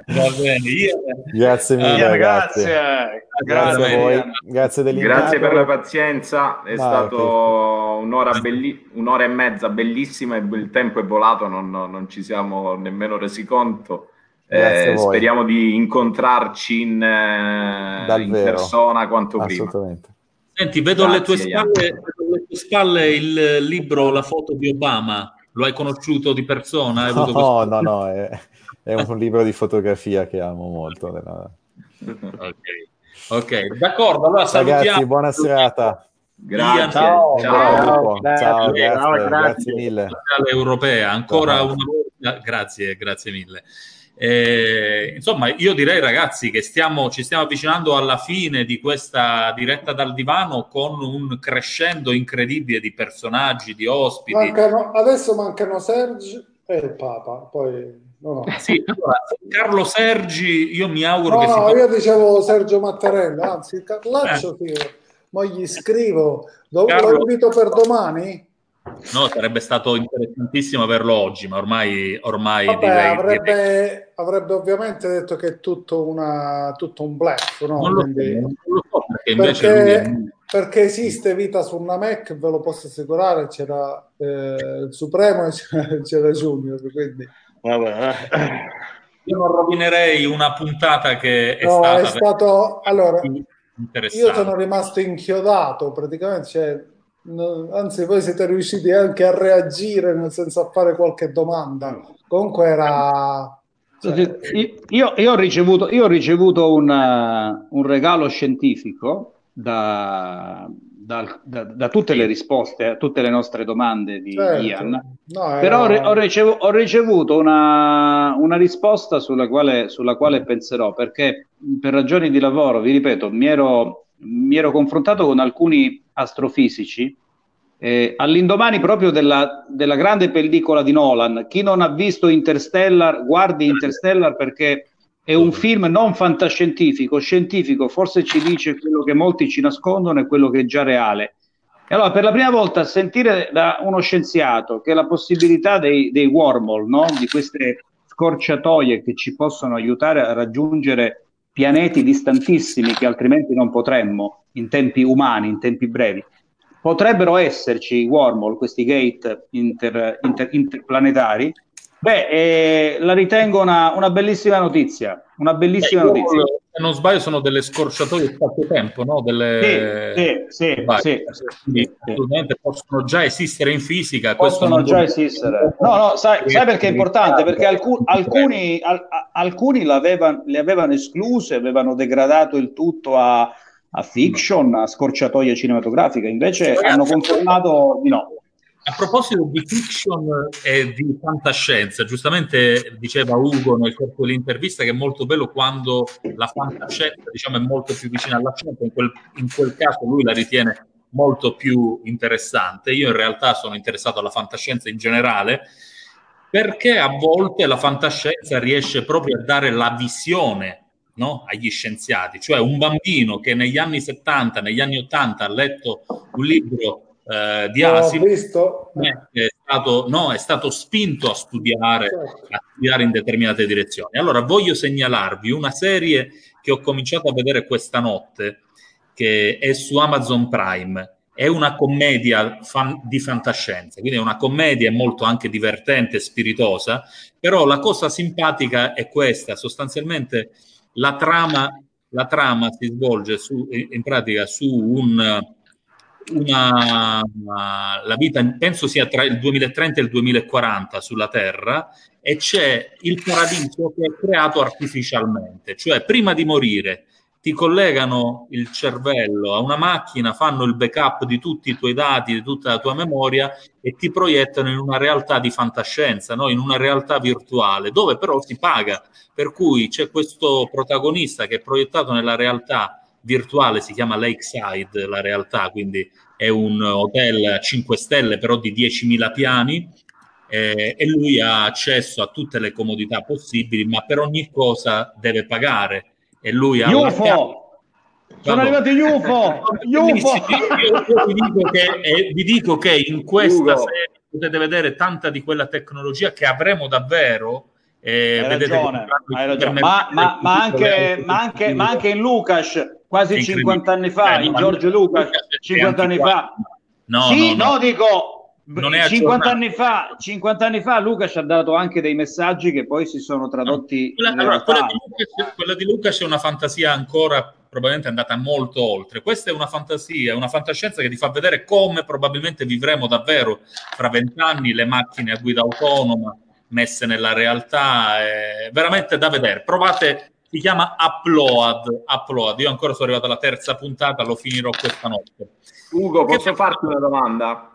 Va bene, io- Grazie mille, Ian, ragazzi. grazie. Grazie a voi, grazie. Grazie per la pazienza, è Ma stato un'ora, belli- un'ora e mezza bellissima e il tempo è volato, non, non ci siamo nemmeno resi conto. Eh, speriamo di incontrarci in, eh, in persona quanto prima. Assolutamente. Senti, vedo alle, tue tue spalle il libro La foto di Obama. Lo hai conosciuto di persona? Hai avuto No, questo- no, no, è, è un libro di fotografia che amo molto. della- Ok, ok, d'accordo. Allora salutiamo. Ragazzi, buona serata. Grazie. Ciao. Gruppo. Grazie. Ciao, grazie, Ciao, grazie. grazie mille. Europea. Ancora Ciao. una volta, grazie, grazie mille. Eh, insomma, io direi, ragazzi, che stiamo, ci stiamo avvicinando alla fine di questa diretta dal divano con un crescendo incredibile di personaggi, di ospiti. Mancano- adesso mancano Sergio e il Papa. Poi, no, no. Sì, allora, Carlo Sergi, io mi auguro No, che si no, possa- io dicevo Sergio Mattarella, anzi Carlaccio, sì. ma gli scrivo, Do- Carlo- lo invito per domani? No, sarebbe stato interessantissimo averlo oggi, ma ormai, ormai Vabbè, direi, direi- avrebbe, avrebbe ovviamente detto che è tutto, una, tutto un bluff, no? Non lo, so, Quindi- non lo so perché invece perché, è- perché esiste vita su una Mac, ve lo posso assicurare, c'era eh, il Supremo e c'era, c'era Junior, quindi Vabbè. io non rovinerei una puntata che è no, stata è stato allora interessante. io sono rimasto inchiodato praticamente, cioè, no- anzi voi siete riusciti anche a reagire nel senso a fare qualche domanda. Comunque era cioè, Io, io ho ricevuto, io ho ricevuto un, eh, un regalo scientifico da, dal- da- da tutte le risposte a tutte le nostre domande di certo. Ian. No, era- Però ho, ri- ho ricevu- ho ricevuto una, una risposta sulla quale, sulla quale penserò, perché per ragioni di lavoro, vi ripeto, mi ero, mi ero confrontato con alcuni astrofisici eh, all'indomani proprio della, della grande pellicola di Nolan. Chi non ha visto Interstellar, guardi Interstellar perché è un film non fantascientifico, scientifico, forse ci dice quello che molti ci nascondono e quello che è già reale. E allora, per la prima volta, sentire da uno scienziato che la possibilità dei, dei wormhole, no? di queste scorciatoie che ci possono aiutare a raggiungere pianeti distantissimi che altrimenti non potremmo in tempi umani, in tempi brevi, potrebbero esserci i wormhole, questi gate inter- inter- interplanetari, beh, eh, la ritengo una, una bellissima notizia, una bellissima Eh, io, notizia. Se non sbaglio sono delle scorciatoie spazio-tempo, no? Delle... Sì, sì, sì, Quindi, assolutamente possono già esistere in fisica. possono già vuol- esistere. No, no, sai, sai perché è importante? Perché alcu- alcuni, al- alcuni l'avevano- le avevano escluse, avevano degradato il tutto a, a fiction, a scorciatoia cinematografica, invece hanno confermato di no. A proposito di fiction e di fantascienza, giustamente diceva Ugo nel corso dell'intervista che è molto bello quando la fantascienza diciamo, è molto più vicina alla scienza, in quel, in quel caso lui la ritiene molto più interessante. Io in realtà sono interessato alla fantascienza in generale perché a volte la fantascienza riesce proprio a dare la visione no, agli scienziati, cioè un bambino che negli anni 70, negli anni 80 ha letto un libro eh, di Ho Asimov visto. è stato, no, è stato spinto a studiare, a studiare in determinate direzioni. Allora voglio segnalarvi una serie che ho cominciato a vedere questa notte, che è su Amazon Prime. È una commedia fan- di fantascienza, quindi è una commedia molto anche divertente spiritosa, però la cosa simpatica è questa, sostanzialmente la trama, la trama si svolge su, in pratica su un, una, la vita, penso sia tra il 2030 e il 2040 sulla Terra e c'è il paradiso che è creato artificialmente, cioè prima di morire ti collegano il cervello a una macchina, fanno il backup di tutti i tuoi dati, di tutta la tua memoria e ti proiettano in una realtà di fantascienza, no? in una realtà virtuale, dove però si paga. Per cui c'è questo protagonista che è proiettato nella realtà virtuale, si chiama Lakeside, la realtà, quindi è un hotel a 5 stelle però di 10.000 piani eh, e lui ha accesso a tutte le comodità possibili, ma per ogni cosa deve pagare e lui ha UFO! Sono arrivati gli UFO! Gli UFO! Io, vi, dico che, eh, vi dico che in questa Ugo. serie potete vedere tanta di quella tecnologia che avremo davvero. eh, Hai vedete ragione, hai ragione. Ma, ma- ma anche, ma, anche, ma anche in Lucas, quasi 50 anni fa, Eh, in Lucas è 50 anni fa. No, sì, no, no, no. dico, Non è 50 aggiornato. anni fa, 50 anni fa Lucas ha dato anche dei messaggi che poi si sono tradotti Quella, in allora, quella, di Lucas, quella di Lucas è una fantasia ancora probabilmente andata molto oltre. Questa è una fantasia, una fantascienza che ti fa vedere come probabilmente vivremo davvero fra vent'anni le macchine a guida autonoma messe nella realtà. È veramente da vedere. Provate, si chiama Upload. Upload. Io ancora sono arrivato alla terza puntata, lo finirò questa notte. Ugo, posso farti una domanda?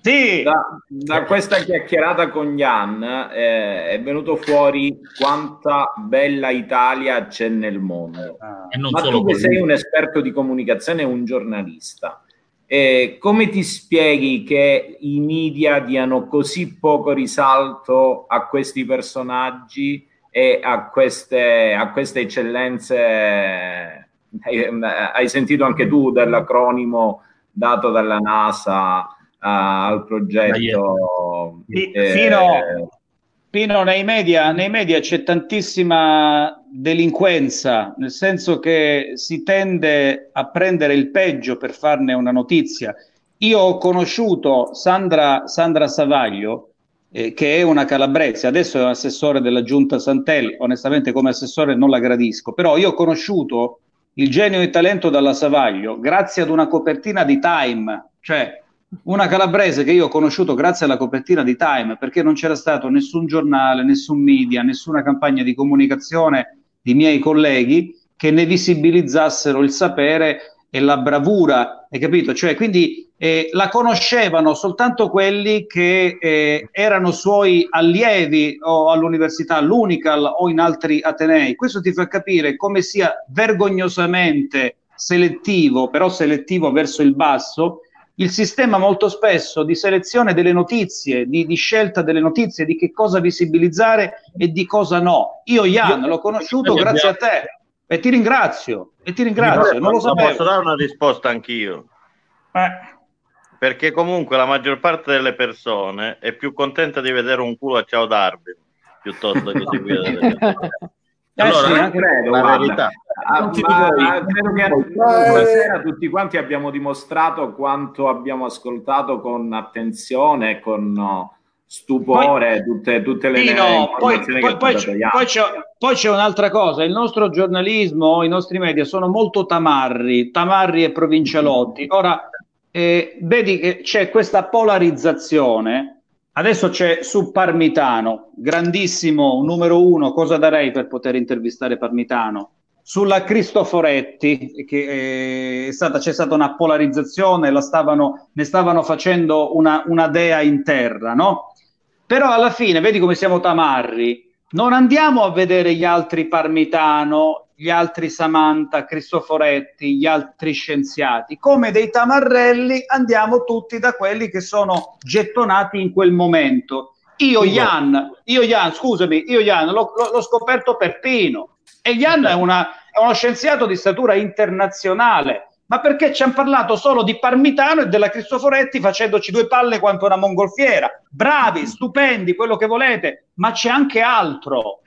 Sì. Da, da questa chiacchierata con Jan eh, è venuto fuori quanta bella Italia c'è nel mondo. E non Ma solo tu che sei un esperto di comunicazione e un giornalista, eh, come ti spieghi che i media diano così poco risalto a questi personaggi e a queste, a queste eccellenze? Hai, hai sentito anche tu dell'acronimo dato dalla NASA eh, al progetto? Eh, Pino, Pino, nei media, nei media c'è tantissima delinquenza, nel senso che si tende a prendere il peggio per farne una notizia. Io ho conosciuto Sandra, Sandra Savaglio, eh, che è una calabrese, adesso è un assessore della giunta Santelli, onestamente come assessore non la gradisco, però io ho conosciuto il genio e il talento dalla Savaglio grazie ad una copertina di Time, cioè una calabrese che io ho conosciuto grazie alla copertina di Time, perché non c'era stato nessun giornale, nessun media, nessuna campagna di comunicazione di miei colleghi che ne visibilizzassero il sapere e la bravura, hai capito? Cioè, quindi eh, la conoscevano soltanto quelli che eh, erano suoi allievi o all'università, all'Unical o in altri atenei. Questo ti fa capire come sia vergognosamente selettivo, però selettivo verso il basso, il sistema molto spesso di selezione delle notizie, di, di scelta delle notizie, di che cosa visibilizzare e di cosa no. Io, Jan, l'ho conosciuto grazie a te e ti ringrazio, e ti ringrazio, non lo sapevo. Posso dare una risposta anch'io? Perché comunque la maggior parte delle persone è più contenta di vedere un culo a Ciao Darwin piuttosto che seguire delle Allora, sì, anche credo, la guarda, verità. ah, ma- credo che Ma, eh, stasera tutti quanti abbiamo dimostrato quanto abbiamo ascoltato con attenzione e con stupore tutte, tutte le Sì, no, poi, poi- poi c'è, poi c'è- poi c'è un'altra cosa, il nostro giornalismo, i nostri media sono molto tamarri, tamarri e provincialotti. Ora, eh, vedi che c'è questa polarizzazione, adesso c'è su Parmitano, grandissimo, numero uno, cosa darei per poter intervistare Parmitano? Sulla Cristoforetti, che eh, è stata, c'è stata una polarizzazione, la stavano, ne stavano facendo una, una dea in terra, no? Però alla fine, vedi come siamo tamarri, non andiamo a vedere gli altri Parmitano, gli altri Samantha, Cristoforetti, gli altri scienziati. Come dei tamarrelli andiamo tutti da quelli che sono gettonati in quel momento. Io, Jan, io Jan, scusami, io Jan l'ho, l'ho- l'ho scoperto per Pino. E Jan è, una- è uno scienziato di statura internazionale. Ma perché ci hanno parlato solo di Parmitano e della Cristoforetti facendoci due palle quanto una mongolfiera? Bravi, stupendi, quello che volete, ma c'è anche altro.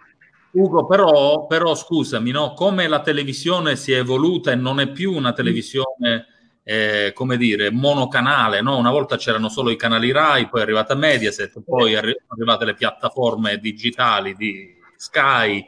Ugo, però, però scusami, no? come la televisione si è evoluta e non è più una televisione, eh, come dire, monocanale, no? Una volta c'erano solo i canali Rai, poi è arrivata Mediaset, poi sono arrivate le piattaforme digitali di Sky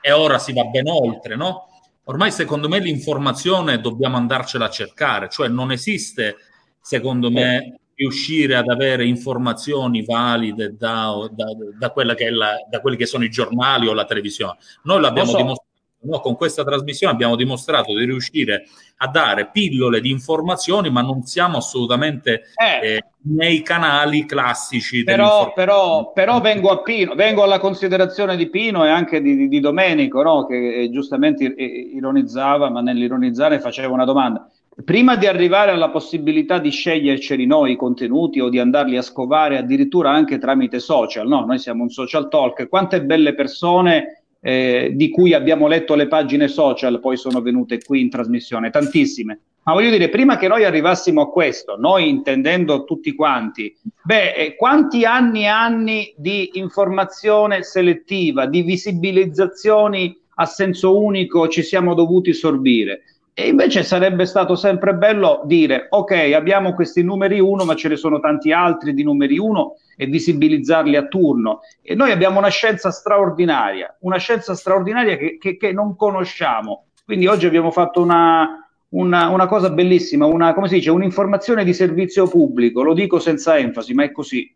e ora si va ben oltre, no? Ormai secondo me l'informazione dobbiamo andarcela a cercare, cioè non esiste, secondo me, riuscire ad avere informazioni valide da, da, da quella che è la- da quelli che sono i giornali o la televisione. Noi l'abbiamo so. dimostrato, no? con questa trasmissione abbiamo dimostrato di riuscire a dare pillole di informazioni, ma non siamo assolutamente eh, nei canali classici Però, però, però vengo a Pino, vengo alla considerazione di Pino e anche di, di- di Domenico, no? che eh, giustamente eh, ironizzava, ma nell'ironizzare faceva una domanda. Prima di arrivare alla possibilità di sceglierceli noi i contenuti o di andarli a scovare addirittura anche tramite social, no? Noi siamo un social talk. Quante belle persone eh, di cui abbiamo letto le pagine social poi sono venute qui in trasmissione, tantissime. Ma voglio dire, prima che noi arrivassimo a questo, noi intendendo tutti quanti, beh, eh, quanti anni e anni di informazione selettiva, di visibilizzazioni a senso unico ci siamo dovuti sorbire? E invece sarebbe stato sempre bello dire, ok, abbiamo questi numeri uno, ma ce ne sono tanti altri di numeri uno e visibilizzarli a turno. E noi abbiamo una scienza straordinaria, una scienza straordinaria che, che- che non conosciamo. Quindi oggi abbiamo fatto una, una, una cosa bellissima, una, come si dice, un'informazione di servizio pubblico. Lo dico senza enfasi, ma è così.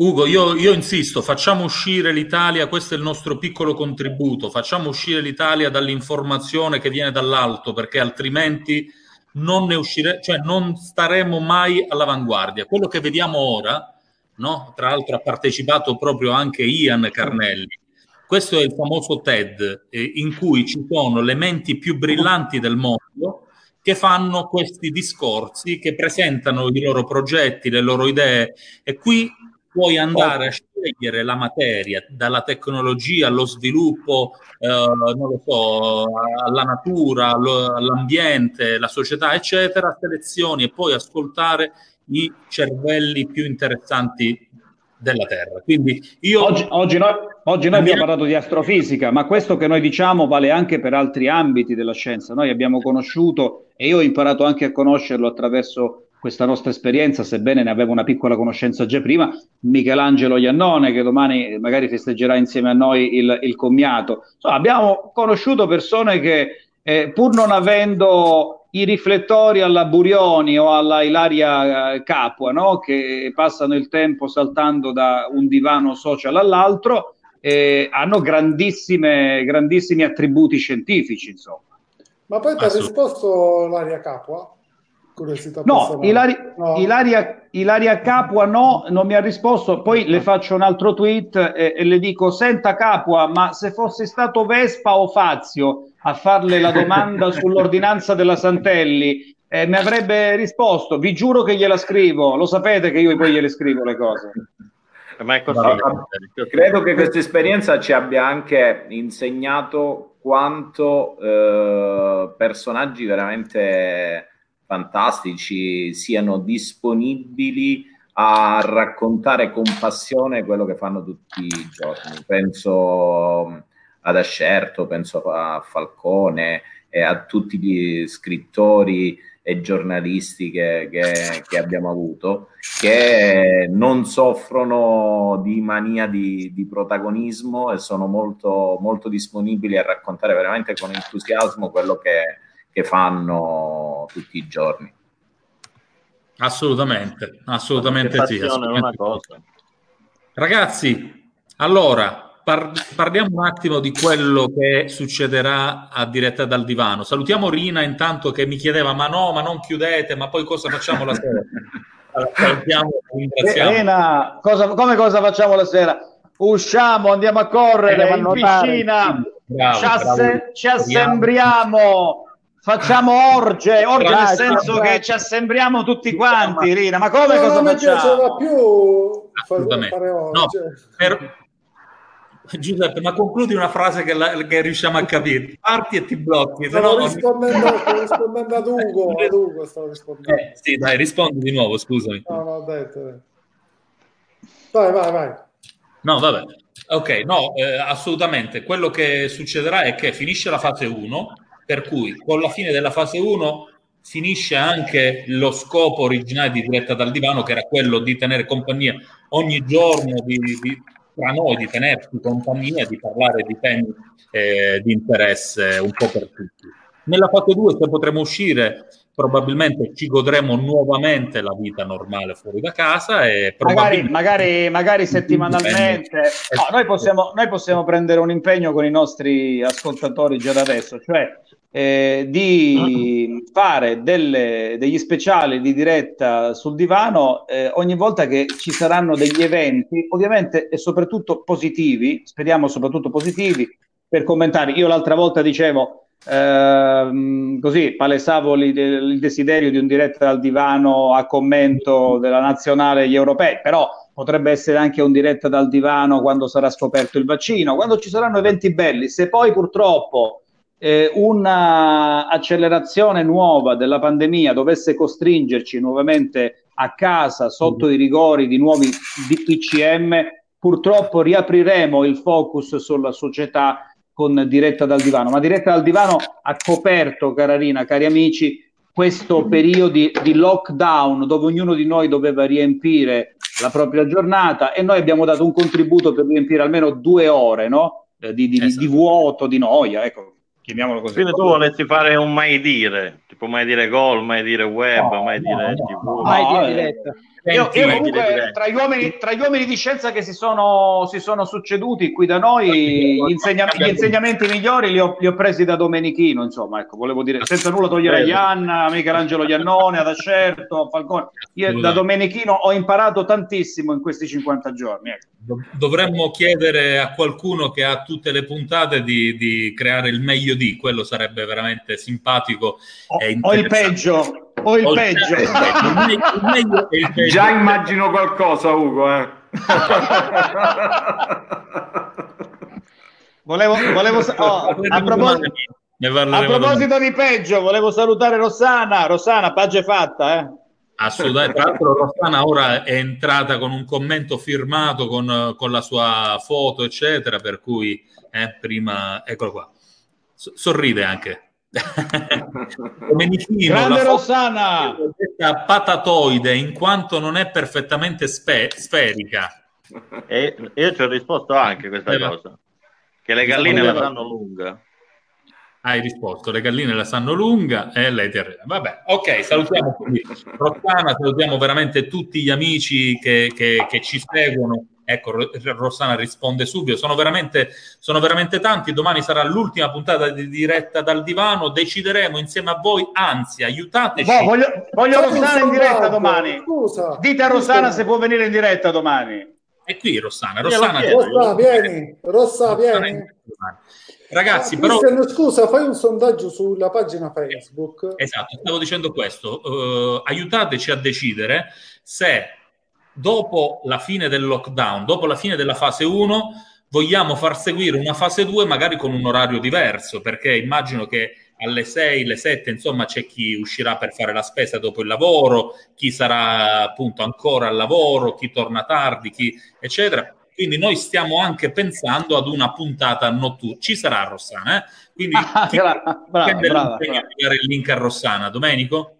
Ugo, io, io insisto, facciamo uscire l'Italia, questo è il nostro piccolo contributo, facciamo uscire l'Italia dall'informazione che viene dall'alto, perché altrimenti non ne uscire, cioè non staremo mai all'avanguardia. Quello che vediamo ora, no? Tra l'altro ha partecipato proprio anche Ian Carnelli. Questo è il famoso TED, eh, in cui ci sono le menti più brillanti del mondo che fanno questi discorsi, che presentano i loro progetti, le loro idee e qui puoi andare a scegliere la materia, dalla tecnologia allo sviluppo, eh, non lo so, alla natura, all'ambiente, la società, eccetera, selezioni e poi ascoltare i cervelli più interessanti della Terra. Quindi io Oggi, oggi noi, oggi noi abbiamo parlato di astrofisica, ma questo che noi diciamo vale anche per altri ambiti della scienza. Noi abbiamo conosciuto, e io ho imparato anche a conoscerlo attraverso questa nostra esperienza, sebbene ne avevo una piccola conoscenza già prima, Michelangelo Iannone, che domani magari festeggerà insieme a noi il, il commiato. Insomma, abbiamo conosciuto persone che, eh, pur non avendo i riflettori alla Burioni o alla Ilaria eh, Capua, no? che passano il tempo saltando da un divano social all'altro, eh, hanno grandissime, grandissimi attributi scientifici, insomma. Ma poi ti ha risposto l'aria Capua? Curiosità No. Ilari- No. Ilaria, Ilaria Capua no, non mi ha risposto, poi le faccio un altro tweet e, e le dico, senta Capua, ma se fossi stato Vespa o Fazio a farle la domanda sull'ordinanza della Santelli, eh, mi avrebbe risposto, vi giuro che gliela scrivo, lo sapete che io poi gliele scrivo le cose. Ma è così. Credo che questa esperienza ci abbia anche insegnato quanto eh, personaggi veramente fantastici siano disponibili a raccontare con passione quello che fanno tutti i giorni. Penso ad Ascerto, penso a Falcone e a tutti gli scrittori e giornalisti che, che- che abbiamo avuto, che non soffrono di mania di, di protagonismo e sono molto, molto disponibili a raccontare veramente con entusiasmo quello che, che fanno tutti i giorni. Assolutamente, assolutamente sì. assolutamente cosa. Ragazzi, allora par- parliamo un attimo di quello che succederà a diretta dal divano. Salutiamo Rina intanto che mi chiedeva: ma no, ma non chiudete, ma poi cosa facciamo la sera? Allora, salutiamo, ringraziamo. Elena, cosa, come cosa facciamo la sera? Usciamo, andiamo a correre a in piscina, bravo, ci, asse- bravo. ci assembriamo, facciamo orge, orge nel senso bravo. che ci assembriamo tutti quanti, Rina. Ma come No, cosa non facciamo? più Assolutamente. fare No, oggi. per- Giuseppe, ma concludi una frase che, la- che riusciamo a capire. Parti e ti blocchi, Stavo no... rispondendo, stavo rispondendo ad Ugo, ad Ugo stavo rispondendo. Eh, sì, dai, rispondi di nuovo, scusami. No, no, ho detto. eh. Vai, vai, vai. No, vabbè. Ok, no, eh, assolutamente. Quello che succederà è che finisce la fase 1, per cui con la fine della fase 1 finisce anche lo scopo originale di diretta dal divano, che era quello di tenere compagnia ogni giorno di, di- tra noi, di tenerci compagnia, di parlare di temi eh, di interesse un po' per tutti. Nella fase 2, se potremo uscire, probabilmente ci godremo nuovamente la vita normale fuori da casa e Magari, magari, magari settimanalmente. No, noi, possiamo, noi possiamo prendere un impegno con i nostri ascoltatori già da adesso, cioè eh, di fare delle- degli speciali di diretta sul divano eh, ogni volta che ci saranno degli eventi, ovviamente e soprattutto positivi, speriamo soprattutto positivi, per commentare. Io l'altra volta dicevo, ehm, così palesavo il desiderio di un diretta dal divano a commento della nazionale degli europei, però potrebbe essere anche un diretta dal divano quando sarà scoperto il vaccino, quando ci saranno eventi belli. Se poi purtroppo eh, una accelerazione nuova della pandemia dovesse costringerci nuovamente a casa sotto i rigori di nuovi DPCM, purtroppo riapriremo il focus sulla società con diretta dal divano. Ma diretta dal divano ha coperto, cara Rina, cari amici, questo periodo di, di lockdown dove ognuno di noi doveva riempire la propria giornata e noi abbiamo dato un contributo per riempire almeno due ore no? Eh, di, di- di vuoto, di noia, ecco, chiamiamolo così. Quindi tu volessi fare un mai dire, tipo mai dire gol, mai dire web, mai dire TV. Mai No, dire eh, diretta. Io, io comunque tra gli, uomini, tra gli uomini di scienza che si sono, si sono succeduti qui da noi, gli, insegna- gli insegnamenti migliori li ho, li ho presi da Domenichino, insomma, ecco, volevo dire, senza nulla togliere a Ianna, a Michelangelo Iannone, ad Ascerto, a Falcone. Io da Domenichino ho imparato tantissimo in questi 50 giorni. ecco. Dov- Dovremmo chiedere a qualcuno che ha tutte le puntate di, di creare il meglio di, quello sarebbe veramente simpatico e O il peggio, o il O il- peggio. il meglio- il meglio il peggio. Già immagino qualcosa, Ugo. Eh. Volevo, volevo sa- oh, a, proposito, Ne a proposito di peggio, volevo salutare Rossana. Rossana, pace fatta, eh. Assolutamente. Tra l'altro, Rossana ora è entrata con un commento firmato con, con la sua foto, eccetera. Per cui, eh, prima, eccolo qua, So- sorride anche. Domenichino, Grande Rossana! è patatoide in quanto non è perfettamente spe- sferica. E io ci ho risposto anche a questa Eh, cosa, che le galline la sanno lunga. Hai risposto, le galline la sanno lunga e lei ti arriva. Vabbè, ok, salutiamo quindi Rossana, salutiamo veramente tutti gli amici che, che- che ci seguono. Ecco, Ro- Rossana risponde subito. Sono veramente, sono veramente tanti. Domani sarà l'ultima puntata di diretta dal divano. Decideremo insieme a voi, anzi, aiutateci. Boh, voglio voglio Rossana in diretta domani. Scusa. Dite a Rossana se può venire in diretta domani. È qui Rossana. Rossana. Rossa, vieni. Rossa, Rossana vieni. è domani. Ragazzi, Ah, però scusa, fai un sondaggio sulla pagina Facebook. Esatto, stavo dicendo questo. eh, aiutateci a decidere se dopo la fine del lockdown, dopo la fine della fase 1, vogliamo far seguire una fase 2 magari con un orario diverso, perché immagino che alle 6, alle 7, insomma, c'è chi uscirà per fare la spesa dopo il lavoro, chi sarà appunto ancora al lavoro, chi torna tardi, chi eccetera. Quindi noi stiamo anche pensando ad una puntata notturna. Ci sarà Rossana, eh? Quindi Ah, chi brava, brava, brava, il link a Rossana, Domenico?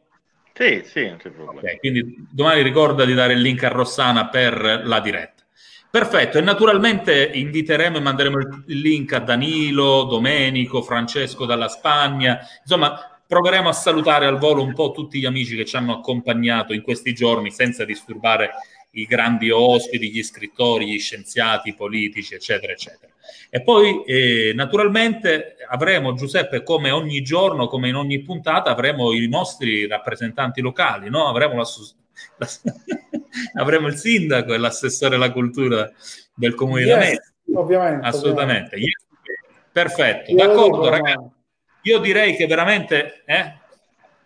Sì, sì, non c'è problema. Ok, quindi domani ricorda di dare il link a Rossana per la diretta. Perfetto, e naturalmente inviteremo e manderemo il link a Danilo, Domenico, Francesco dalla Spagna. Insomma, proveremo a salutare al volo un po' tutti gli amici che ci hanno accompagnato in questi giorni senza disturbare i grandi ospiti, gli scrittori, gli scienziati, i politici, eccetera, eccetera. E poi, eh, naturalmente, avremo, Giuseppe, come ogni giorno, come in ogni puntata, avremo i nostri rappresentanti locali, no? Avremo, la, la- avremo il sindaco e l'assessore alla cultura del comune di Yes, Lamezia. ovviamente. Assolutamente. Yes. Perfetto, Io d'accordo dico, ragazzi. Io direi che veramente eh,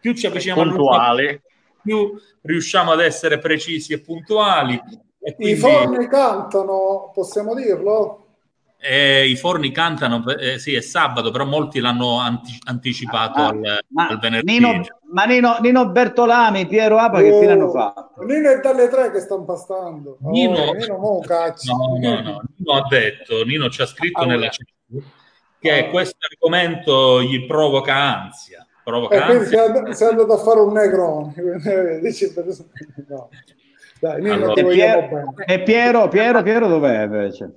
più ci avviciniamo Puntuali. Più riusciamo ad essere precisi e puntuali. E I quindi, forni cantano, possiamo dirlo? eh, I forni cantano, eh, sì, è sabato, però molti l'hanno anti- anticipato Ah, al, ma al venerdì. Nino, ma Nino, Nino Bertolami, Piero Apa, che Oh, fine hanno fatto? Nino è dalle tre che sta impastando. Oh, Nino- Nino, mo cacci. No, no, no, Nino ha detto, Nino ci ha scritto Ah, nella chat che questo argomento gli provoca ansia. Provoca E quindi sei ansia. and- sei andato a fare un negrone. quindi, eh, dici per- no. Dai, Nino, Allora- E vogliamo Piero, e Piero, Piero, Piero dov'è invece?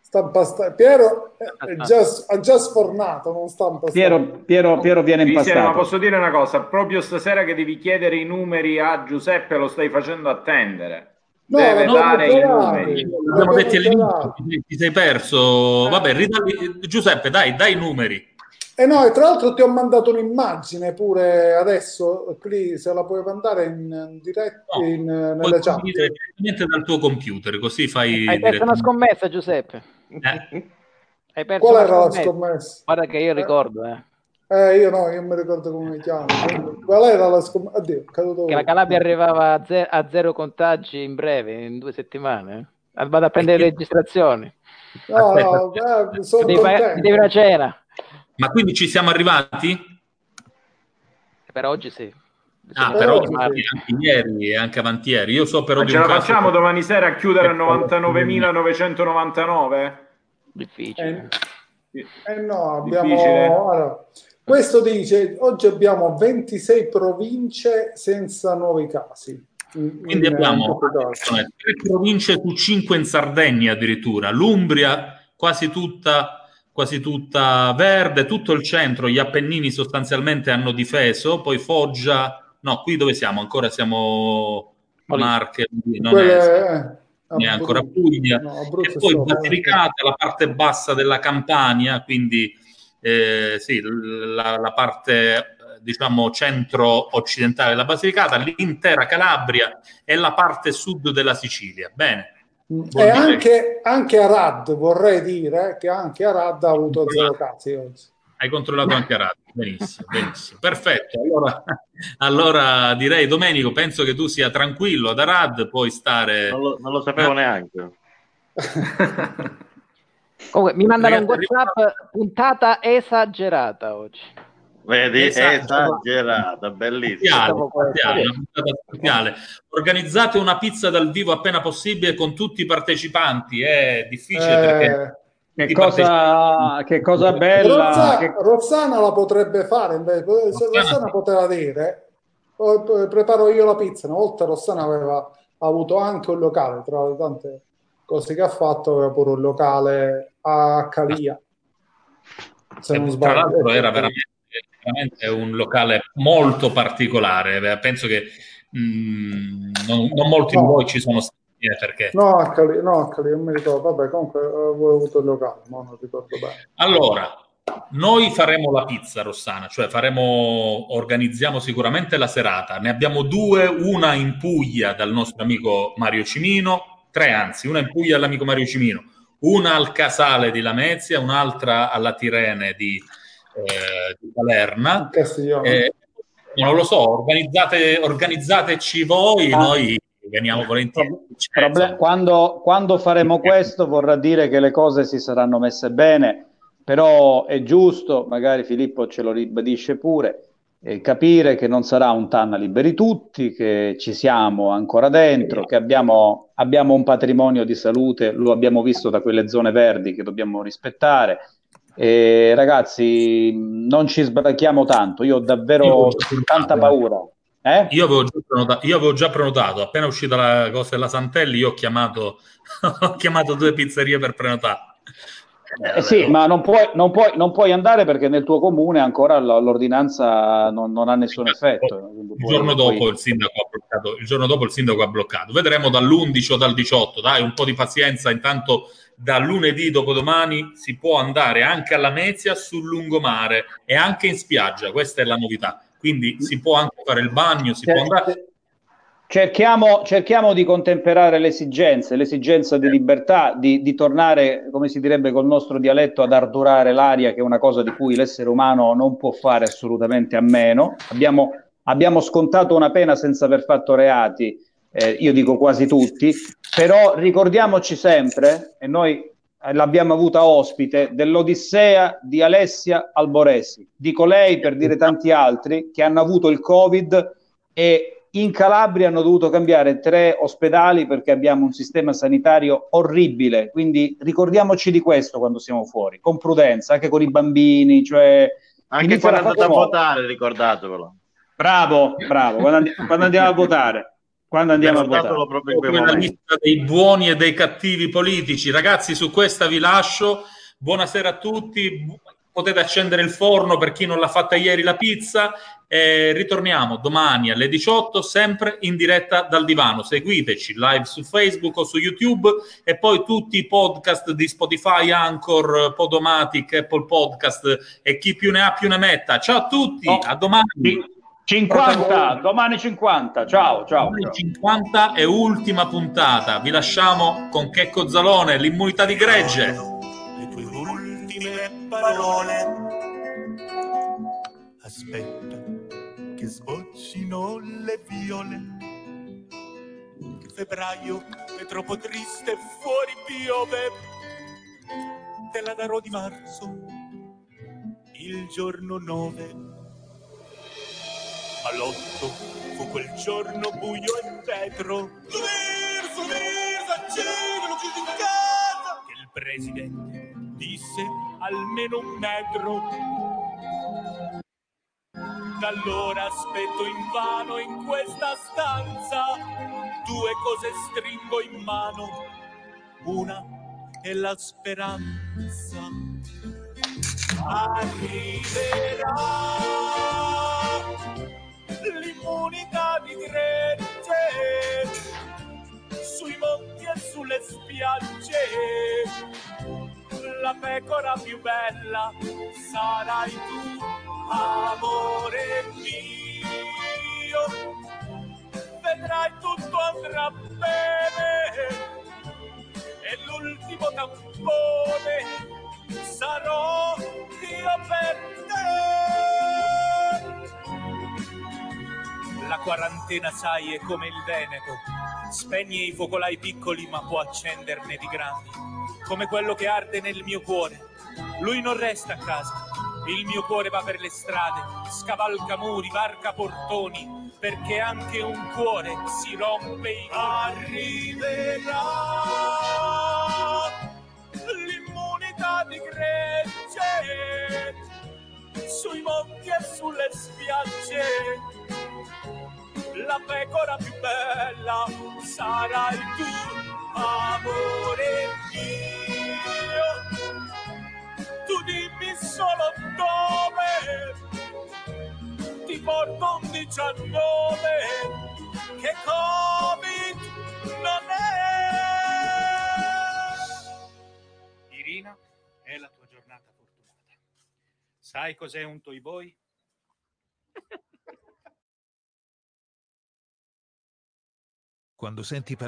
Sta impasta- Piero già, ha già sfornato, non sta impastando. Piero, Piero, Piero viene Cristian, ma impastato. posso dire una cosa? Proprio stasera che devi chiedere i numeri a Giuseppe lo stai facendo attendere. No, Deve dare i numeri. All'inizio, chiamato. ti, sei perso. Vabbè, ridalli- Giuseppe, dai, dai i numeri. E no, e tra l'altro ti ho mandato un'immagine pure adesso, qui se la puoi mandare in diretta No, in, nella chat. direttamente dal tuo computer, così fai Hai perso una scommessa, Giuseppe. Eh, Hai perso Qual era la scommessa. Guarda che io ricordo, eh, Eh, io no, io mi ricordo come mi chiamo. Qual era la scommessa? Addio, caduto che la. Calabria arrivava a, ze- a zero contagi in breve, in due settimane. eh. Vado a prendere le registrazioni. No, Aspetta, no, eh, sono Devi, contento. devi una cena. Ma quindi ci siamo arrivati? Per oggi sì. Ah, però chiamarli. anche ieri e anche avanti ieri. Io so però Ma di ce un la caso facciamo che- domani sera a chiudere a 99.999? Difficile. Eh no, abbiamo... Difficile. allora, questo dice, oggi abbiamo 26 province senza nuovi casi. In- Quindi in- abbiamo in tre province su cinque in Sardegna addirittura, l'Umbria quasi tutta, quasi tutta verde, tutto il centro, gli Appennini sostanzialmente hanno difeso, poi Foggia, no, qui dove siamo? Ancora siamo Marche, non Quelle- è, eh, è ancora. Puglia, No, e poi. Basilicata, la parte bassa della Campania, quindi eh, sì, la, la parte eh, diciamo centro-occidentale della Basilicata, l'intera Calabria e la parte sud della Sicilia. Bene. E anche, anche Arad, vorrei dire che anche Arad ha avuto zero casi oggi. Hai controllato anche Radio. Benissimo, benissimo. Perfetto. Allora, allora direi, Domenico, penso che tu sia tranquillo ad Arad, puoi stare... Non lo, non lo sapevo Eh. neanche. Comunque, mi mandano un WhatsApp puntata esagerata oggi. Vedi, Esatto. esagerata, una puntata spaziale. Organizzate una pizza dal vivo appena possibile con tutti i partecipanti. È difficile perché Eh, Che cosa, che cosa bella. Rozza- che- Rossana la potrebbe fare, invece. se Rossana Rossana sì. poteva dire, "Oh, preparo io la pizza. Una volta Rossana aveva avuto anche un locale, tra le tante cose che ha fatto, aveva pure un locale a Calia. Se non tra sbaglio. l'altro era veramente, veramente un locale molto particolare. Eh, Penso che mh, non, non molti di No. voi ci sono stati eh, perché No, a Calia, no, a Calia, non mi ricordo. Vabbè, comunque avevo avuto il locale, ma non ricordo bene. Allora, noi faremo la pizza, Rossana, cioè faremo, organizziamo sicuramente la serata. Ne abbiamo due, una in Puglia dal nostro amico Mario Cimino, tre anzi, una in Puglia dall'amico Mario Cimino, una al Casale di Lamezia, un'altra alla Tirene di, eh, di. Castiglione. Eh, non lo so, organizzate, organizzateci voi, Ah. noi veniamo volentieri. Proble- insomma, quando, quando faremo questo vorrà dire che le cose si saranno messe bene, però è giusto, magari Filippo ce lo ribadisce pure, eh, capire che non sarà un Tanna liberi tutti, che ci siamo ancora dentro, che abbiamo, abbiamo un patrimonio di salute, lo abbiamo visto da quelle zone verdi che dobbiamo rispettare. E ragazzi, non ci sbrachiamo tanto, io ho davvero Io tanta paura. Eh? Io avevo, prenotato, io avevo già prenotato, appena uscita la cosa della Santelli, io ho chiamato, ho chiamato due pizzerie per prenotare. Eh sì, ma non puoi, non, puoi, non puoi andare perché nel tuo comune ancora l'ordinanza non, non ha nessun effetto. Il giorno, dopo il, sindaco ha bloccato, il giorno dopo il sindaco ha bloccato. Vedremo dall'11 o dal 18, dai, un po' di pazienza. Intanto da lunedì dopodomani si può andare anche alla Mezia sul lungomare e anche in spiaggia, questa è la novità. Quindi si può anche fare il bagno, si può andare. Cerchiamo, cerchiamo di contemperare le esigenze, l'esigenza di libertà, di, di tornare, come si direbbe col nostro dialetto, ad ardurare l'aria, che è una cosa di cui l'essere umano non può fare assolutamente a meno. Abbiamo, abbiamo scontato una pena senza aver fatto reati, eh, io dico quasi tutti, però ricordiamoci sempre, e noi l'abbiamo avuta ospite, dell'Odissea di Alessia Alboresi. Dico lei per dire tanti altri che hanno avuto il Covid e in Calabria hanno dovuto cambiare tre ospedali perché abbiamo un sistema sanitario orribile. Quindi ricordiamoci di questo quando siamo fuori, con prudenza, anche con i bambini. Cioè, Anche quando andate a votare, ricordatevelo. Bravo, bravo, quando, andi- quando andiamo a votare. Quando andiamo a votare. proprio Come la lista dei buoni e dei cattivi politici. Ragazzi, su questa vi lascio. Buonasera a tutti. Potete accendere il forno per chi non l'ha fatta ieri la pizza. E ritorniamo domani alle 18, sempre in diretta dal divano. Seguiteci live su Facebook o su YouTube e poi tutti i podcast di Spotify, Anchor, Podomatic, Apple Podcast e chi più ne ha più ne metta. Ciao a tutti, a domani. 50, domani 50. Ciao, ciao. Domani 50 e ultima puntata. Vi lasciamo con Checco Zalone, l'immunità di gregge. Parole. Aspetta che sboccino le viole. Febbraio è troppo triste, fuori piove. Te la darò di marzo, il giorno 9. Ma l'otto fu quel giorno buio e tetro. Sumir, sumir, accendilo, chiudi in casa. Che il presidente disse almeno un metro. Da allora aspetto invano in questa stanza. Due cose stringo in mano. Una è la speranza. Arriverà l'immunità di gregge sui monti e sulle spiagge la pecora più bella sarai tu amore mio. Vedrai tutto andrà bene e l'ultimo tampone sarò io per te la quarantena, sai, è come il Veneto. Spegne i focolai piccoli, ma può accenderne di grandi. Come quello che arde nel mio cuore. Lui non resta a casa. Il mio cuore va per le strade, scavalca muri, varca portoni, perché anche un cuore si rompe in Arriverà l'immunità di gregge sui monti e sulle spiagge la pecora più bella sarai tu, amore mio. Tu dimmi solo dove ti porto un 19 che Covid non è. Sai cos'è un toy boy? Quando senti parlare